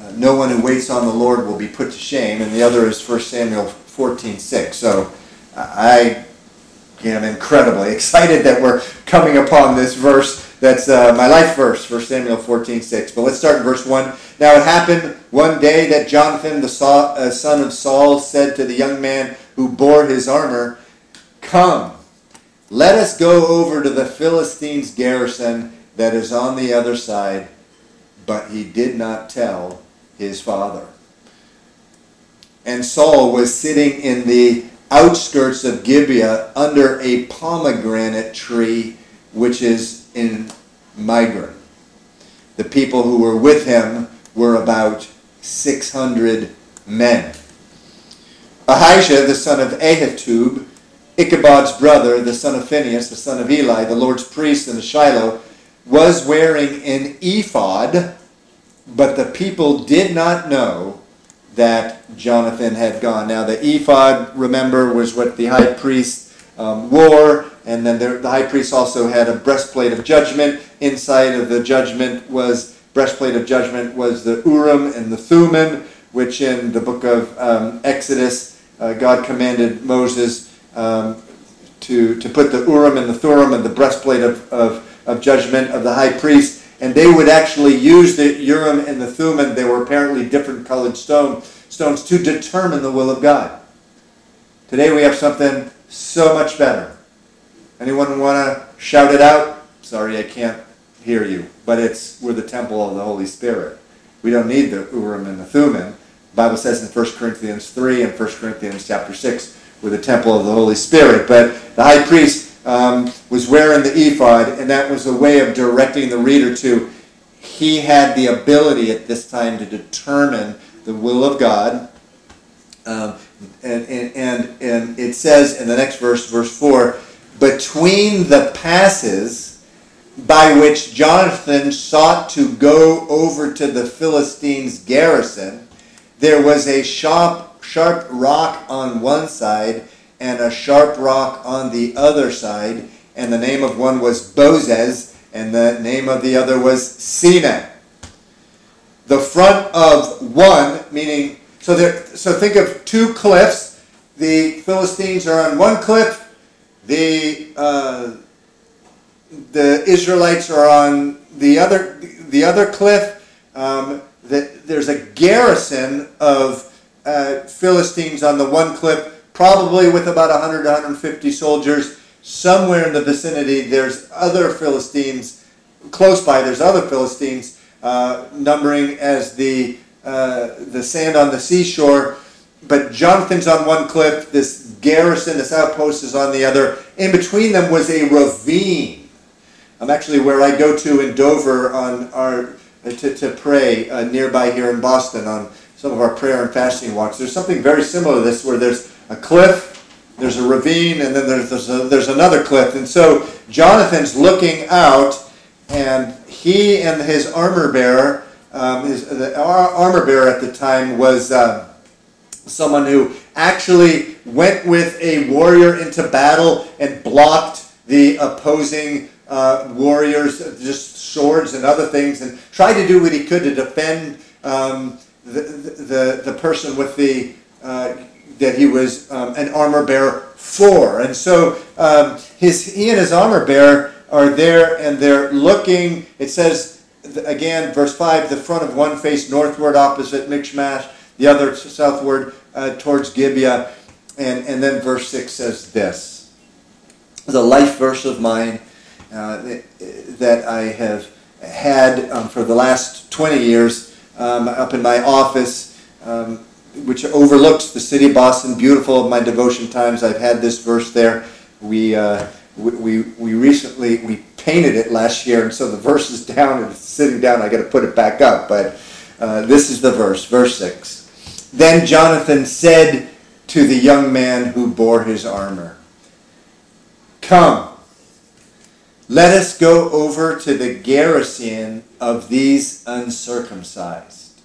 uh, No one who waits on the Lord will be put to shame. And the other is 1 Samuel 14, 6. So I am incredibly excited that we're coming upon this verse that's uh, my life verse, 1 Samuel 14, 6. But let's start in verse 1. Now it happened one day that Jonathan, the uh, son of Saul, said to the young man who bore his armor, Come, let us go over to the Philistines' garrison that is on the other side. But he did not tell his father. And Saul was sitting in the outskirts of Gibeah under a pomegranate tree, which is in Migron. The people who were with him were about 600 men. Ahijah, the son of Ahitub, Ichabod's brother, the son of Phinehas, the son of Eli, the Lord's priest in Shiloh, was wearing an ephod, but the people did not know that Jonathan had gone. Now, the ephod, remember, was what the high priest um, wore, and then the, the high priest also had a breastplate of judgment. Inside of the judgment was breastplate of judgment was the Urim and the Thummim, which in the book of um, Exodus, uh, God commanded Moses um, to, to put the Urim and the Thummim and the breastplate of, of, of judgment of the high priest. And they would actually use the Urim and the Thummim, they were apparently different colored stone, stones, to determine the will of God. Today we have something so much better. Anyone want to shout it out? Sorry, I can't hear you. But it's we're the temple of the Holy Spirit. We don't need the Urim and the Thummim. The Bible says in 1 Corinthians 3 and 1 Corinthians chapter 6, we're the temple of the Holy Spirit. But the high priest um, was wearing the ephod, and that was a way of directing the reader to he had the ability at this time to determine the will of God. Um, and, and, and, and it says in the next verse, verse 4, between the passes by which Jonathan sought to go over to the Philistines' garrison, there was a sharp, sharp rock on one side and a sharp rock on the other side, and the name of one was Bozez, and the name of the other was Seneh. The front of one, meaning, so there, so think of two cliffs. The Philistines are on one cliff, the uh, the Israelites are on the other the other cliff. Um, that there's a garrison of uh, Philistines on the one cliff, probably with about 100 150 soldiers. Somewhere in the vicinity, there's other Philistines close by. There's other Philistines uh, numbering as the uh, the sand on the seashore. But Jonathan's on one cliff. This garrison, this outpost, is on the other. In between them was a ravine. I'm actually where I go to in Dover on our to, to pray uh, nearby here in Boston on some of our prayer and fasting walks. There's something very similar to this where there's a cliff, there's a ravine, and then there's, there's, a, there's another cliff. And so Jonathan's looking out, and he and his armor bearer, um, his, the armor bearer at the time was uh, someone who actually went with a warrior into battle and blocked the opposing uh, warriors, just swords and other things, and tried to do what he could to defend um, the, the, the person with the uh, that he was um, an armor bearer for. And so um, his he and his armor bearer are there, and they're looking. It says again, verse five: the front of one face northward, opposite Michmash, the other southward uh, towards Gibeah. And, and then verse 6 says this. The life verse of mine uh, that I have had um, for the last 20 years um, up in my office, um, which overlooks the city of Boston, beautiful of my devotion times. I've had this verse there. We, uh, we, we recently, we painted it last year, and so the verse is down and it's sitting down. I got to put it back up, but uh, this is the verse, verse 6. Then Jonathan said to the young man who bore his armor, Come, let us go over to the garrison of these uncircumcised.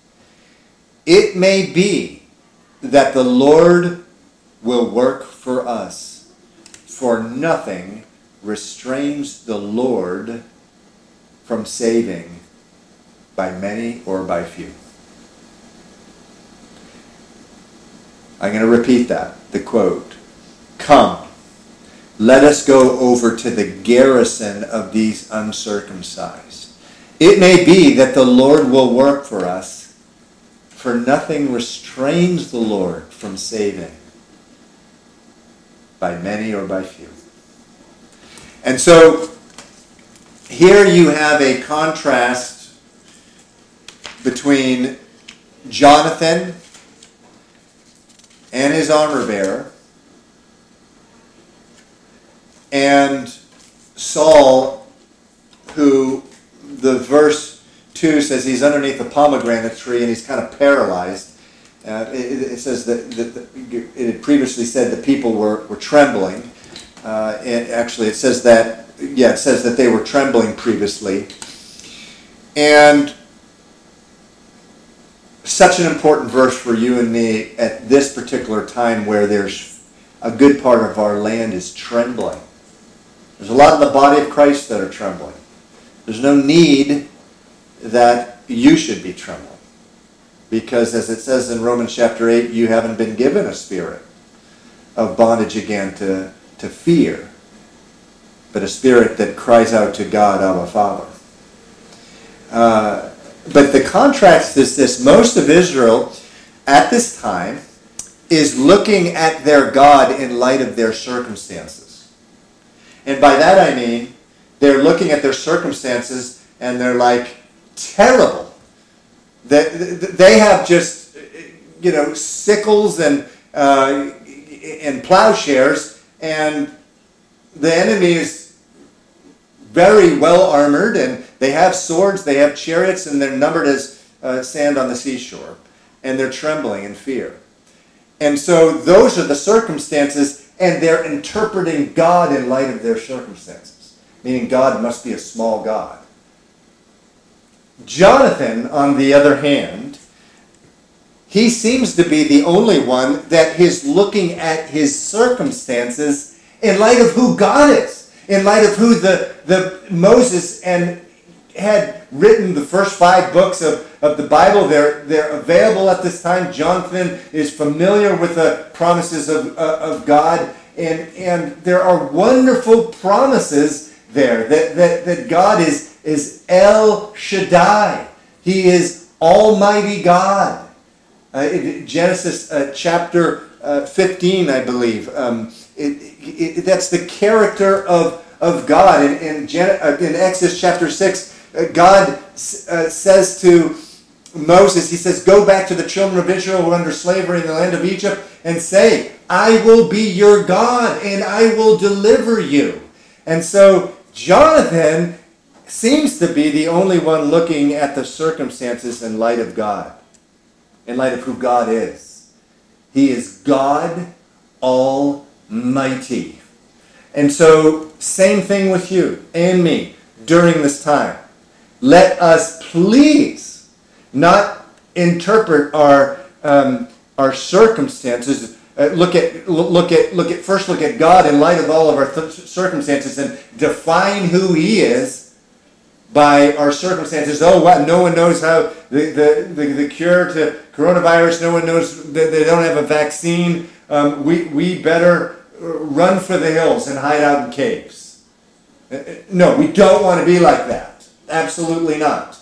It may be that the Lord will work for us, for nothing restrains the Lord from saving by many or by few. I'm going to repeat that, the quote. Come, let us go over to the garrison of these uncircumcised. It may be that the Lord will work for us, for nothing restrains the Lord from saving by many or by few. And so here you have a contrast between Jonathan and his armor bearer and Saul, who the verse 2 says he's underneath a pomegranate tree and he's kind of paralyzed. Uh, it, it, says that, that, it had previously said that people were, were trembling. Uh, actually, it says that, yeah, it says that they were trembling previously. And such an important verse for you and me at this particular time where there's a good part of our land is trembling. There's a lot of the body of Christ that are trembling. There's no need that you should be trembling. Because as it says in Romans chapter 8, you haven't been given a spirit of bondage again to, to fear, but a spirit that cries out to God, our Father. Uh, but the contrast is this most of Israel at this time is looking at their God in light of their circumstances. And by that I mean they're looking at their circumstances and they're like, terrible. They have just, you know, sickles and, uh, and plowshares, and the enemy is very well armored, and they have swords, they have chariots, and they're numbered as uh, sand on the seashore, and they're trembling in fear. And so those are the circumstances, and they're interpreting God in light of their circumstances, meaning God must be a small God. Jonathan, on the other hand, he seems to be the only one that is looking at his circumstances in light of who God is, in light of who the, the Moses and had written the first five books of, of the Bible. They're, they're available at this time. Jonathan is familiar with the promises of, uh, of God, and, and there are wonderful promises there that, that, that God is is El Shaddai. He is Almighty God. Uh, Genesis uh, chapter uh, 15, I believe. Um, it, it, that's the character of, of God. In, in, Gen- in Exodus chapter 6, uh, God says to Moses, He says, Go back to the children of Israel who are under slavery in the land of Egypt and say, I will be your God and I will deliver you. And so Jonathan seems to be the only one looking at the circumstances in light of God, in light of who God is. He is God Almighty. And so, same thing with you and me during this time. Let us please not interpret our, um, our circumstances uh, look at look at look at first look at God in light of all of our th- circumstances and define who He is by our circumstances. Oh, what? No one knows how the, the, the, the cure to coronavirus, no one knows that they don't have a vaccine. Um, we, we better run for the hills and hide out in caves. Uh, uh, no, we don't want to be like that. Absolutely not.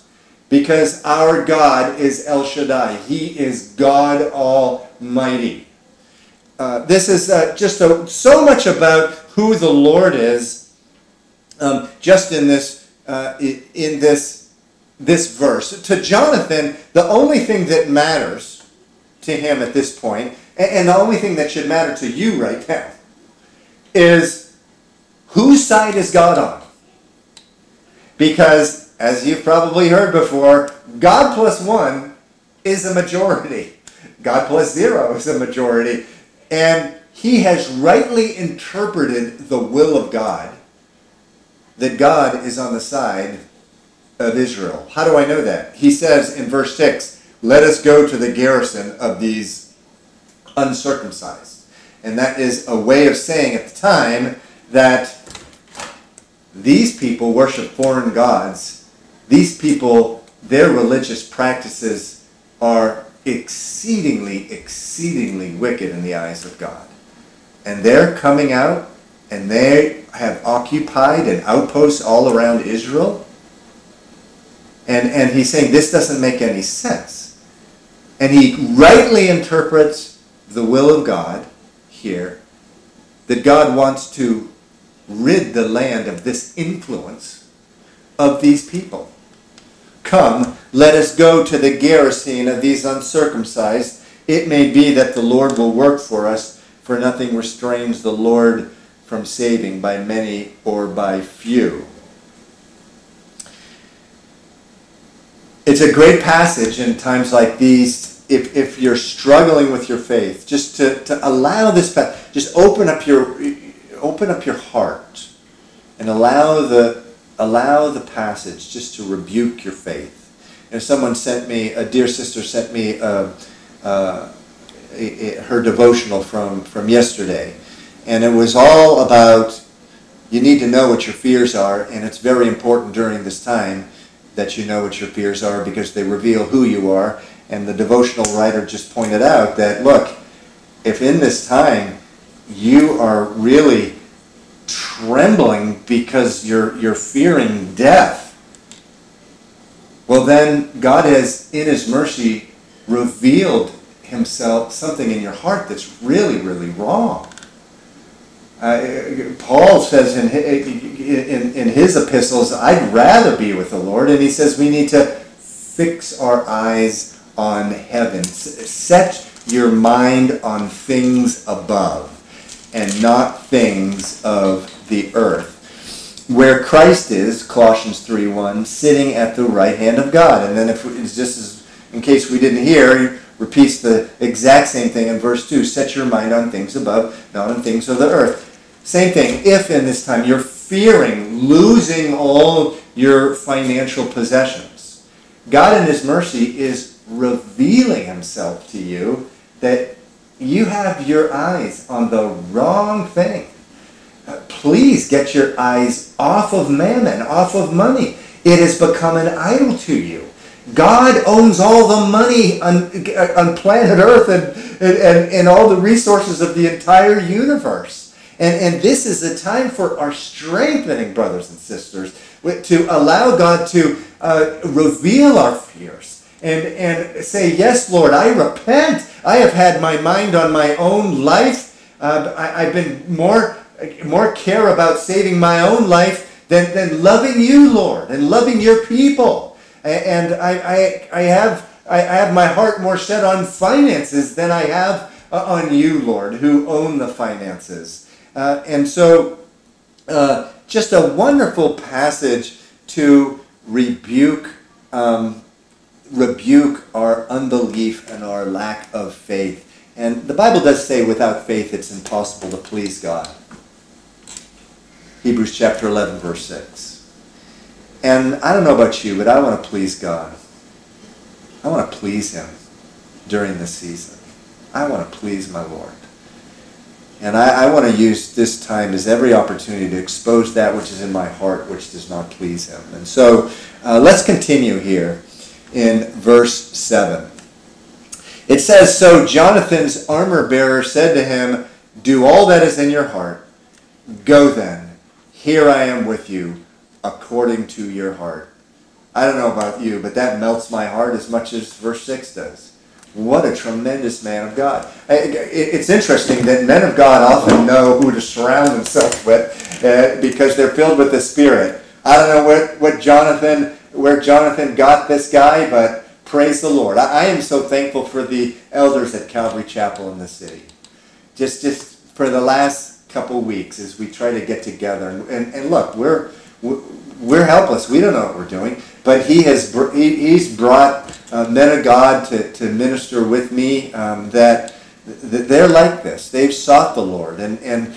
Because our God is El Shaddai. He is God Almighty. Uh, this is uh, just a, so much about who the Lord is, um, just in this uh, in this, this verse. To Jonathan, the only thing that matters to him at this point, and the only thing that should matter to you right now, is whose side is God on? Because, as you've probably heard before, God plus one is a majority. God plus zero is a majority. And he has rightly interpreted the will of God that God is on the side of Israel. How do I know that? He says in verse 6, let us go to the garrison of these uncircumcised. And that is a way of saying at the time that these people worship foreign gods. These people, their religious practices are exceedingly, exceedingly wicked in the eyes of God. And they're coming out and they have occupied an outpost all around Israel. And, and he's saying this doesn't make any sense. And he rightly interprets the will of God here that God wants to rid the land of this influence of these people. Come, let us go to the garrison of these uncircumcised. It may be that the Lord will work for us, for nothing restrains the Lord from saving by many or by few. It's a great passage in times like these. If, if you're struggling with your faith, just to, to allow this, just open up your open up your heart and allow the allow the passage just to rebuke your faith. And someone sent me, a dear sister sent me uh, uh, a, a, her devotional from, from yesterday. And it was all about you need to know what your fears are, and it's very important during this time that you know what your fears are because they reveal who you are. And the devotional writer just pointed out that, look, if in this time you are really trembling because you're, you're fearing death, well, then God has, in His mercy, revealed Himself something in your heart that's really, really wrong. Uh, Paul says in, in, in his epistles, I'd rather be with the Lord. And he says we need to fix our eyes on heaven. Set your mind on things above and not things of the earth where Christ is, Colossians 3.1, sitting at the right hand of God. And then if it's just as, in case we didn't hear, he repeats the exact same thing in verse 2. Set your mind on things above, not on things of the earth. Same thing. If in this time you're fearing losing all your financial possessions, God in his mercy is revealing himself to you that you have your eyes on the wrong thing uh, please get your eyes off of mammon, off of money. It has become an idol to you. God owns all the money on, uh, on planet Earth and, and, and all the resources of the entire universe. And, and this is a time for our strengthening, brothers and sisters, to allow God to uh, reveal our fears and, and say, Yes, Lord, I repent. I have had my mind on my own life. Uh, I, I've been more more care about saving my own life than, than loving you, Lord, and loving your people. And I, I, I, have, I have my heart more set on finances than I have uh, on you, Lord, who own the finances. Uh, and so, uh, just a wonderful passage to rebuke um, rebuke our unbelief and our lack of faith. And the Bible does say without faith it's impossible to please God. Hebrews chapter 11, verse 6. And I don't know about you, but I want to please God. I want to please Him during this season. I want to please my Lord. And I, I, want to use this time as every opportunity to expose that which is in my heart which does not please Him. And so uh, let's continue here in verse 7. It says, So Jonathan's armor bearer said to him, Do all that is in your heart. Go then here I am with you according to your heart. I don't know about you, but that melts my heart as much as verse 6 does. What a tremendous man of God. It's interesting that men of God often know who to surround themselves with uh, because they're filled with the Spirit. I don't know what, what Jonathan, where Jonathan got this guy, but praise the Lord. I, am so thankful for the elders at Calvary Chapel in the city. Just, just for the last couple weeks as we try to get together. And, and, and look, we're, we're helpless. We don't know what we're doing. But he has he, he's brought uh, men of God to, to minister with me um, that, that they're like this. They've sought the Lord. And, and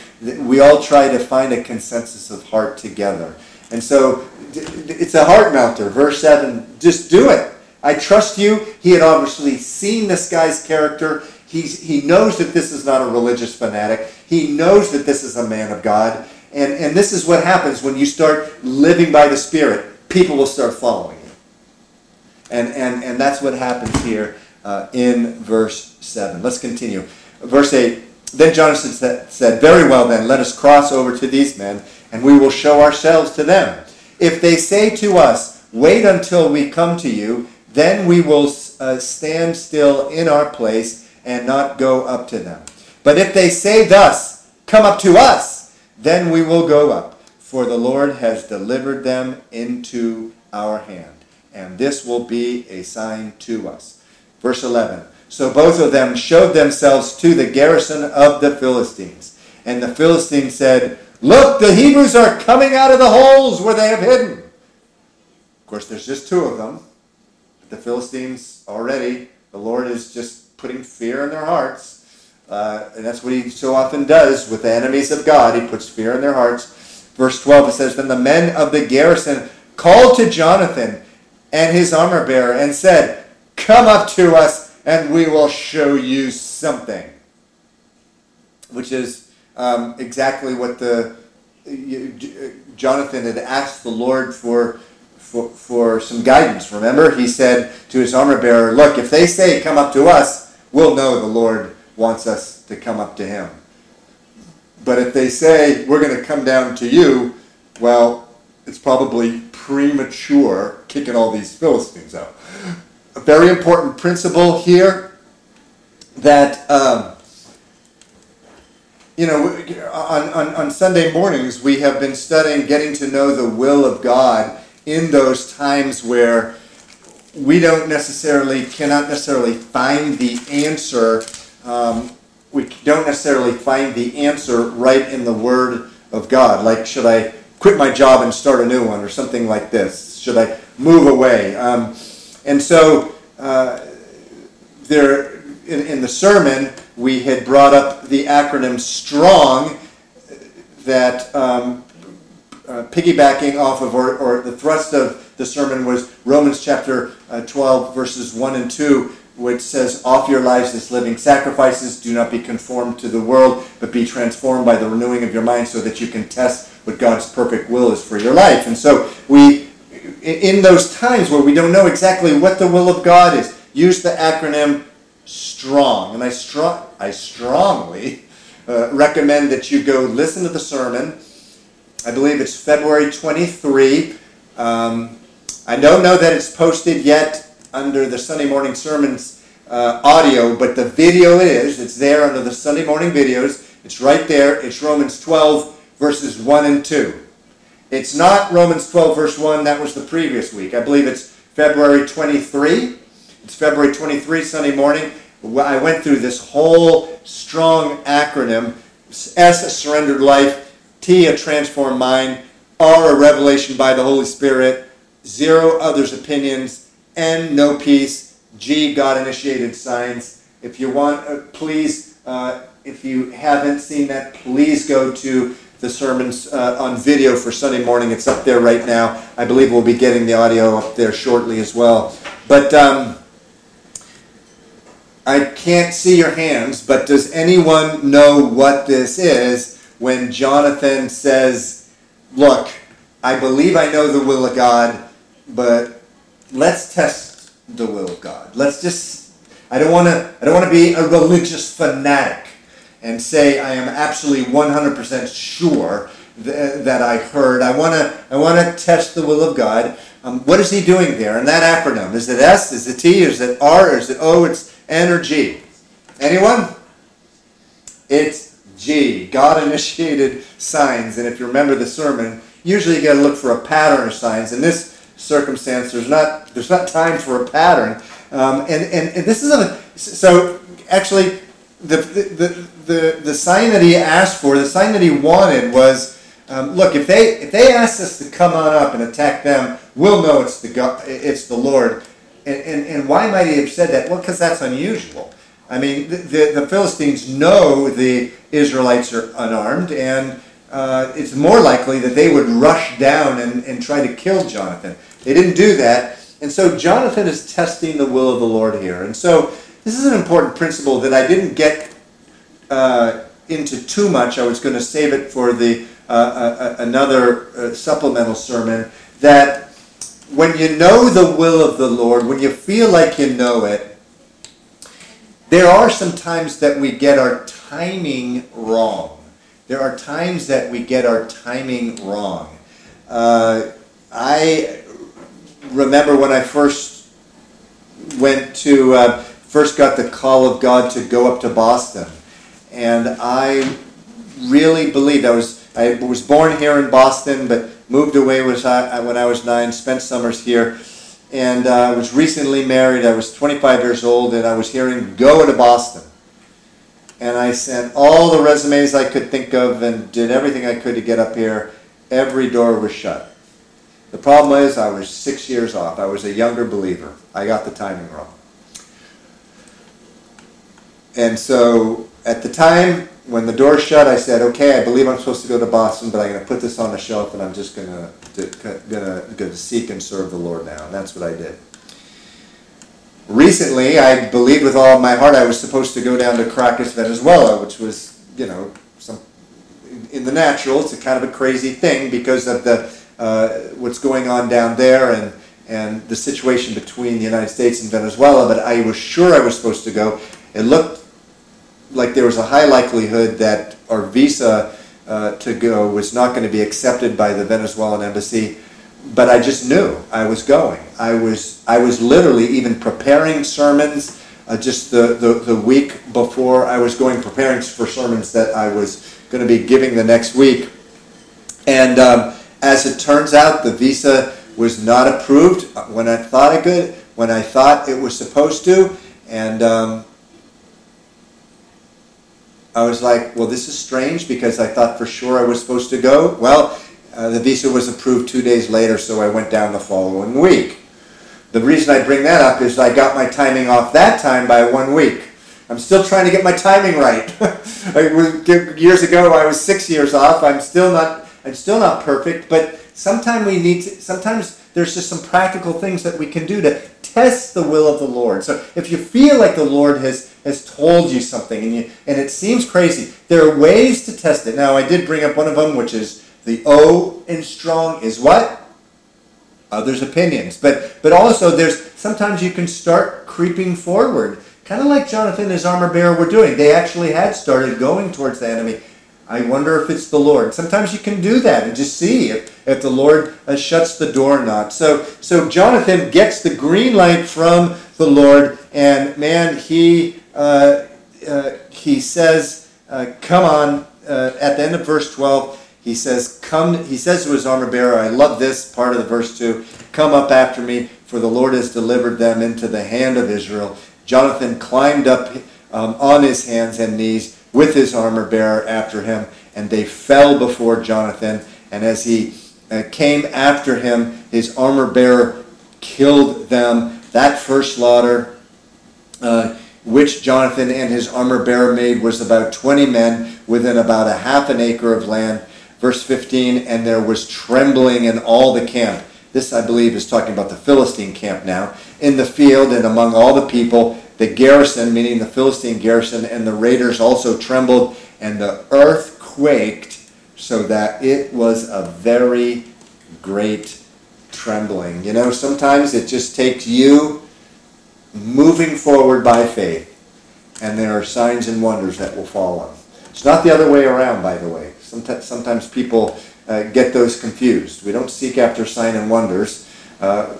we all try to find a consensus of heart together. And so it's a heart melter. Verse 7, just do it. I trust you. He had obviously seen this guy's character. He's, he knows that this is not a religious fanatic. He knows that this is a man of God. And, and this is what happens when you start living by the Spirit. People will start following you. And, and, and that's what happens here uh, in verse 7. Let's continue. Verse 8 Then Jonathan said, said, Very well, then, let us cross over to these men, and we will show ourselves to them. If they say to us, Wait until we come to you, then we will uh, stand still in our place and not go up to them. But if they say thus, Come up to us, then we will go up, for the Lord has delivered them into our hand. And this will be a sign to us. Verse 11 So both of them showed themselves to the garrison of the Philistines. And the Philistines said, Look, the Hebrews are coming out of the holes where they have hidden. Of course, there's just two of them. But the Philistines already, the Lord is just putting fear in their hearts. Uh, and that's what he so often does with the enemies of God. He puts fear in their hearts. Verse 12, it says, Then the men of the garrison called to Jonathan and his armor bearer and said, Come up to us and we will show you something. Which is um, exactly what the Jonathan had asked the Lord for, for, for some guidance. Remember, he said to his armor bearer, Look, if they say, Come up to us, we'll know the Lord wants us to come up to him. But if they say, We're going to come down to you, well, it's probably premature kicking all these Philistines out. A very important principle here that. Um, you know, on, on, on Sunday mornings, we have been studying getting to know the will of God in those times where we don't necessarily, cannot necessarily find the answer. Um, we don't necessarily find the answer right in the Word of God. Like, should I quit my job and start a new one, or something like this? Should I move away? Um, and so, uh, there in, in the sermon, we had brought up the acronym STRONG that um, uh, piggybacking off of, or, or, the thrust of the sermon was Romans chapter uh, 12, verses 1 and 2, which says, Offer your lives as living sacrifices. Do not be conformed to the world, but be transformed by the renewing of your mind so that you can test what God's perfect will is for your life. And so we, in those times where we don't know exactly what the will of God is, use the acronym strong. And I, strong, I strongly uh, recommend that you go listen to the sermon. I believe it's February 23. Um, I don't know that it's posted yet under the Sunday morning sermons uh, audio, but the video is. It's there under the Sunday morning videos. It's right there. It's Romans 12, verses 1 and 2. It's not Romans 12, verse 1. That was the previous week. I believe it's February 23. It's February 23, Sunday morning. I went through this whole strong acronym S, a surrendered life, T, a transformed mind, R, a revelation by the Holy Spirit, zero others' opinions, N, no peace, G, God initiated signs. If you want, uh, please, uh, if you haven't seen that, please go to the sermons uh, on video for Sunday morning. It's up there right now. I believe we'll be getting the audio up there shortly as well. But um, I can't see your hands, but does anyone know what this is when Jonathan says, Look, I believe I know the will of God, but let's test the will of God. Let's just I don't want to I don't want to be a religious fanatic and say I am absolutely 100% sure th- that I heard. I want to I want to test the will of God. Um, what is he doing there And that acronym? Is it S? Is it T? Is it R? Is it O? It's energy. Anyone? It's G. God initiated signs. And if you remember the sermon, usually you got to look for a pattern of signs. And this circumstance, there's not there's not time for a pattern. Um, and, and, and this is a so actually the, the, the, the sign that he asked for, the sign that he wanted was um, look, if they if they ask us to come on up and attack them, we'll know it's the God, it's the Lord. And, and, and why might he have said that? Well, because that's unusual. I mean, the, the, the, Philistines know the Israelites are unarmed, and uh, it's more likely that they would rush down and, and try to kill Jonathan. They didn't do that. And so Jonathan is testing the will of the Lord here. And so this is an important principle that I didn't get uh, into too much. I was going to save it for the uh, uh, uh another uh, supplemental sermon. That when you know the will of the Lord, when you feel like you know it, there are some times that we get our timing wrong. There are times that we get our timing wrong. Uh, I remember when I first went to, uh, first got the call of God to go up to Boston. And I really believed, I was, I was born here in Boston, but moved away when I was nine, spent summers here, and uh, I was recently married. I was 25 years old, and I was hearing, go to Boston. And I sent all the resumes I could think of and did everything I could to get up here. Every door was shut. The problem is I was six years off. I was a younger believer. I got the timing wrong. And so at the time when the door shut, I said, "Okay, I believe I'm supposed to go to Boston, but I'm going to put this on the shelf, and I'm just going to going to seek and serve the Lord now." And that's what I did. Recently, I believed with all my heart I was supposed to go down to Caracas, Venezuela, which was, you know, some in the natural. It's a kind of a crazy thing because of the uh, what's going on down there and and the situation between the United States and Venezuela. But I was sure I was supposed to go. It looked like there was a high likelihood that our visa uh, to go was not going to be accepted by the Venezuelan embassy, but I just knew I was going. I was I was literally even preparing sermons uh, just the, the, the week before I was going, preparing for sermons that I was going to be giving the next week. And um, as it turns out, the visa was not approved when I thought it could, when I thought it was supposed to, and um, I was like, well, this is strange because I thought for sure I was supposed to go. Well, uh, the visa was approved two days later, so I went down the following week. The reason I bring that up is I got my timing off that time by one week. I'm still trying to get my timing right. years ago, I was six years off. I'm still not. I'm still not perfect, but sometimes we need to. Sometimes there's just some practical things that we can do to test the will of the Lord. So if you feel like the Lord has, has told you something and, you, and it seems crazy, there are ways to test it. Now, I did bring up one of them, which is the O in strong is what? Others' opinions. But, but also, there's sometimes you can start creeping forward, kind of like Jonathan and his armor bearer were doing. They actually had started going towards the enemy. I wonder if it's the Lord. Sometimes you can do that and just see if, if the Lord uh, shuts the door or not. So, so Jonathan gets the green light from the Lord, and man, he uh, uh, he says, uh, "Come on." Uh, at the end of verse twelve, he says, "Come." He says to his armor bearer, "I love this part of the verse too. Come up after me, for the Lord has delivered them into the hand of Israel." Jonathan climbed up um, on his hands and knees with his armor bearer after him, and they fell before Jonathan. And as he uh, came after him, his armor bearer killed them. That first slaughter, uh, which Jonathan and his armor bearer made, was about 20 men within about a half an acre of land. Verse 15, and there was trembling in all the camp. This, I believe, is talking about the Philistine camp now. In the field and among all the people, the garrison, meaning the Philistine garrison, and the raiders also trembled, and the earth quaked, so that it was a very great trembling. You know, sometimes it just takes you moving forward by faith, and there are signs and wonders that will follow. It's not the other way around, by the way. Sometimes, sometimes people uh, get those confused. We don't seek after sign and wonders. Uh,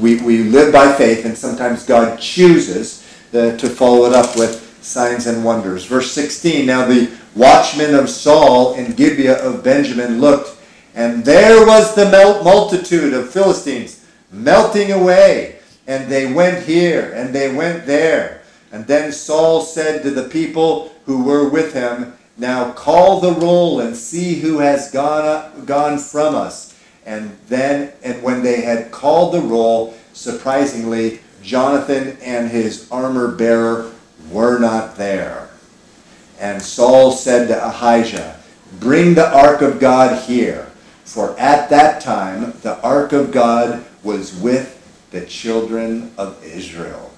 we, we live by faith, and sometimes God chooses the, to follow it up with signs and wonders. Verse 16 Now the watchmen of Saul in Gibeah of Benjamin looked, and there was the multitude of Philistines melting away. And they went here, and they went there. And then Saul said to the people who were with him, Now call the roll and see who has gone, up, gone from us and then, and when they had called the roll, surprisingly, Jonathan and his armor bearer were not there. And Saul said to Ahijah, Bring the ark of God here. For at that time the ark of God was with the children of Israel.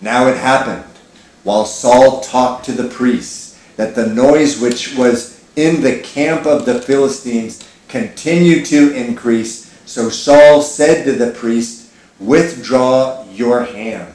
Now it happened, while Saul talked to the priests, that the noise which was in the camp of the Philistines continued to increase. So Saul said to the priest, Withdraw your hand.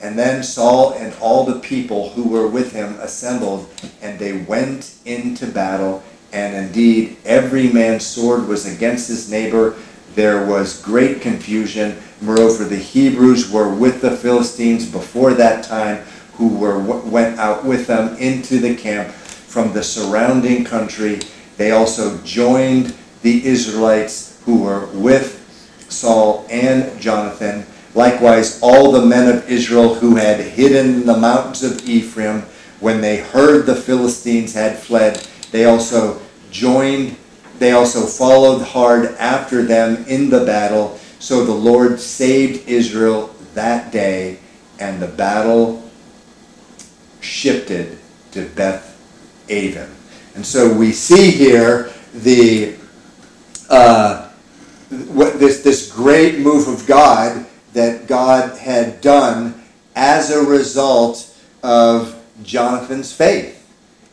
And then Saul and all the people who were with him assembled, and they went into battle. And indeed, every man's sword was against his neighbor. There was great confusion. Moreover, the Hebrews were with the Philistines before that time, who were went out with them into the camp from the surrounding country they also joined the Israelites who were with Saul and Jonathan. Likewise, all the men of Israel who had hidden in the mountains of Ephraim, when they heard the Philistines had fled, they also joined, they also followed hard after them in the battle. So the Lord saved Israel that day, and the battle shifted to Beth Aven. And so we see here the uh, what, this this great move of God that God had done as a result of Jonathan's faith.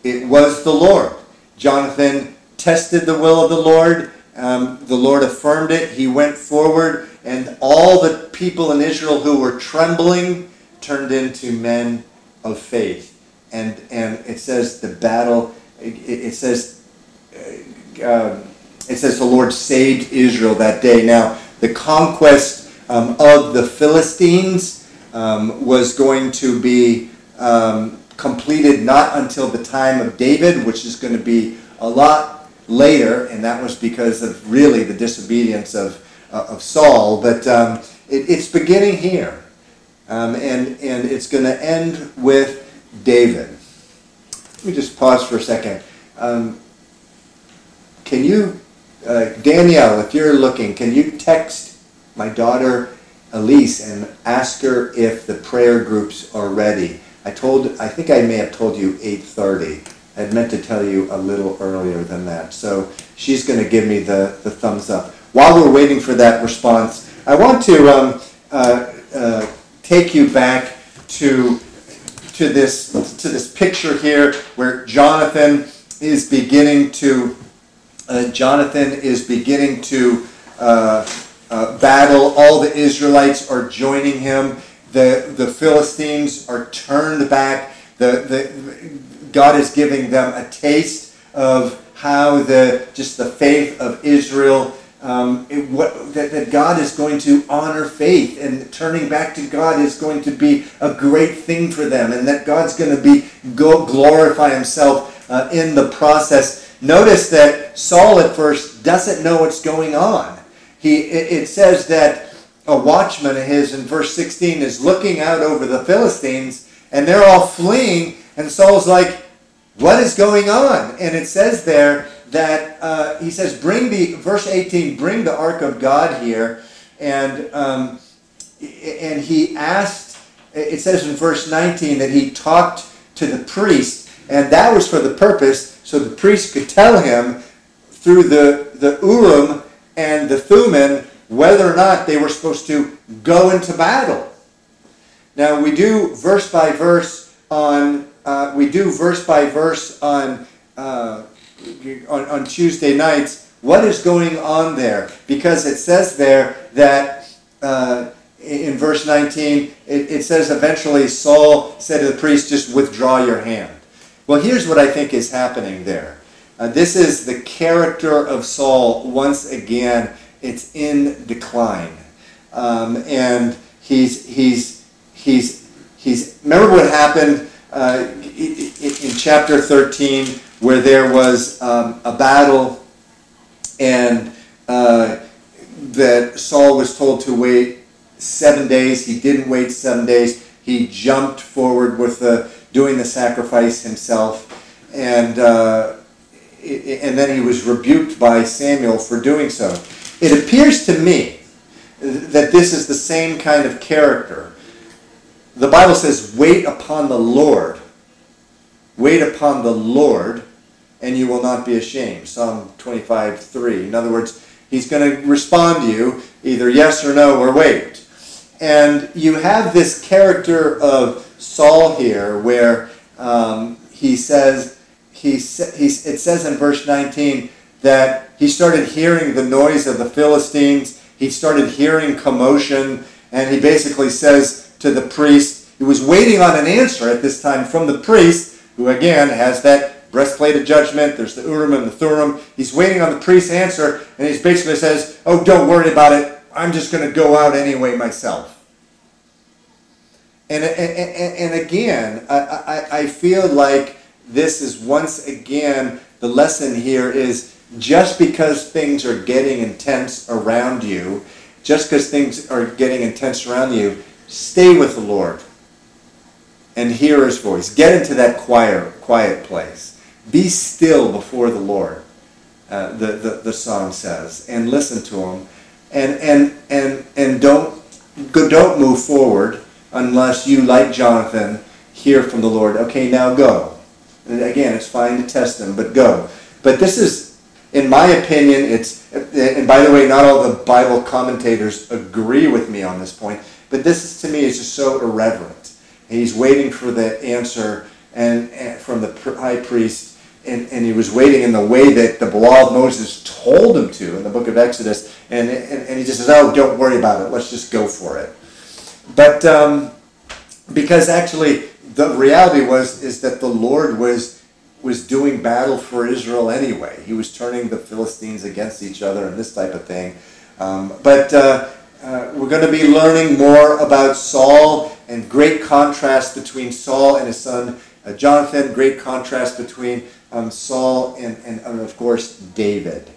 It was the Lord. Jonathan tested the will of the Lord. Um, the Lord affirmed it. He went forward, and all the people in Israel who were trembling turned into men of faith. And, and it says the battle, it, it says, uh, it says the Lord saved Israel that day. Now, the conquest um, of the Philistines um, was going to be um, completed not until the time of David, which is going to be a lot later, and that was because of really the disobedience of, uh, of Saul. But um, it, it's beginning here, um, and, and it's going to end with David. Let me just pause for a second. Um, can you, uh, Danielle, if you're looking, can you text my daughter Elise and ask her if the prayer groups are ready? I told, I think I may have told you 8.30. I meant to tell you a little earlier than that. So she's going to give me the, the thumbs up. While we're waiting for that response, I want to um, uh, uh, take you back to, to, this, to this picture here where Jonathan is beginning to, uh, Jonathan is beginning to uh, uh, battle. All the Israelites are joining him. The, the Philistines are turned back. The, the, God is giving them a taste of how the just the faith of Israel, um, it, what, that, that God is going to honor faith and turning back to God is going to be a great thing for them, and that God's going to be go glorify Himself uh, in the process. Notice that Saul at first doesn't know what's going on. He it, it says that a watchman of his in verse 16 is looking out over the Philistines, and they're all fleeing, and Saul's like, what is going on? And it says there that uh, he says, bring the, verse 18, bring the ark of God here. And, um, and he asked, it says in verse 19 that he talked to the priest, and that was for the purpose so the priest could tell him through the, the Urim and the Thummim whether or not they were supposed to go into battle. Now we do verse by verse on uh, we do verse by verse on, uh, on, on Tuesday nights. What is going on there? Because it says there that uh, in verse 19, it, it says eventually Saul said to the priest, just withdraw your hand. Well, here's what I think is happening there. Uh, this is the character of Saul once again. It's in decline. Um, and he's, he's, he's, he's, remember what happened uh, in chapter 13 where there was um, a battle and uh, that Saul was told to wait seven days. He didn't wait seven days. He jumped forward with the, doing the sacrifice himself. And, uh, and then he was rebuked by Samuel for doing so. It appears to me that this is the same kind of character the Bible says, wait upon the Lord. Wait upon the Lord, and you will not be ashamed. Psalm 25, 3. In other words, he's going to respond to you either yes or no or wait. And you have this character of Saul here where um, he says, he, he, it says in verse 19 that he started hearing the noise of the Philistines. He started hearing commotion. And he basically says, to the priest. He was waiting on an answer at this time from the priest, who again has that breastplate of judgment. There's the Urim and the Thurim. He's waiting on the priest's answer, and he basically says, Oh, don't worry about it. I'm just going to go out anyway myself. And, and, and again, I, I, I feel like this is once again the lesson here is just because things are getting intense around you just because things are getting intense around you, stay with the Lord and hear his voice. Get into that quiet, quiet place. Be still before the Lord, uh, the, the, the song says, and listen to him. And, and, and, and don't, don't move forward unless you, like Jonathan, hear from the Lord. Okay, now go. And again, it's fine to test him, but go. But this is, in my opinion, it's, and by the way, not all the Bible commentators agree with me on this point, but this is, to me is just so irreverent. He's waiting for the answer and, and from the high priest, and, and he was waiting in the way that the law of Moses told him to in the book of Exodus, and, and, and he just says, oh, don't worry about it, let's just go for it. But um, because actually the reality was is that the Lord was was doing battle for Israel anyway. He was turning the Philistines against each other and this type of thing. Um, but uh, uh, we're going to be learning more about Saul and great contrast between Saul and his son uh, Jonathan. Great contrast between um, Saul and, and, and of course David.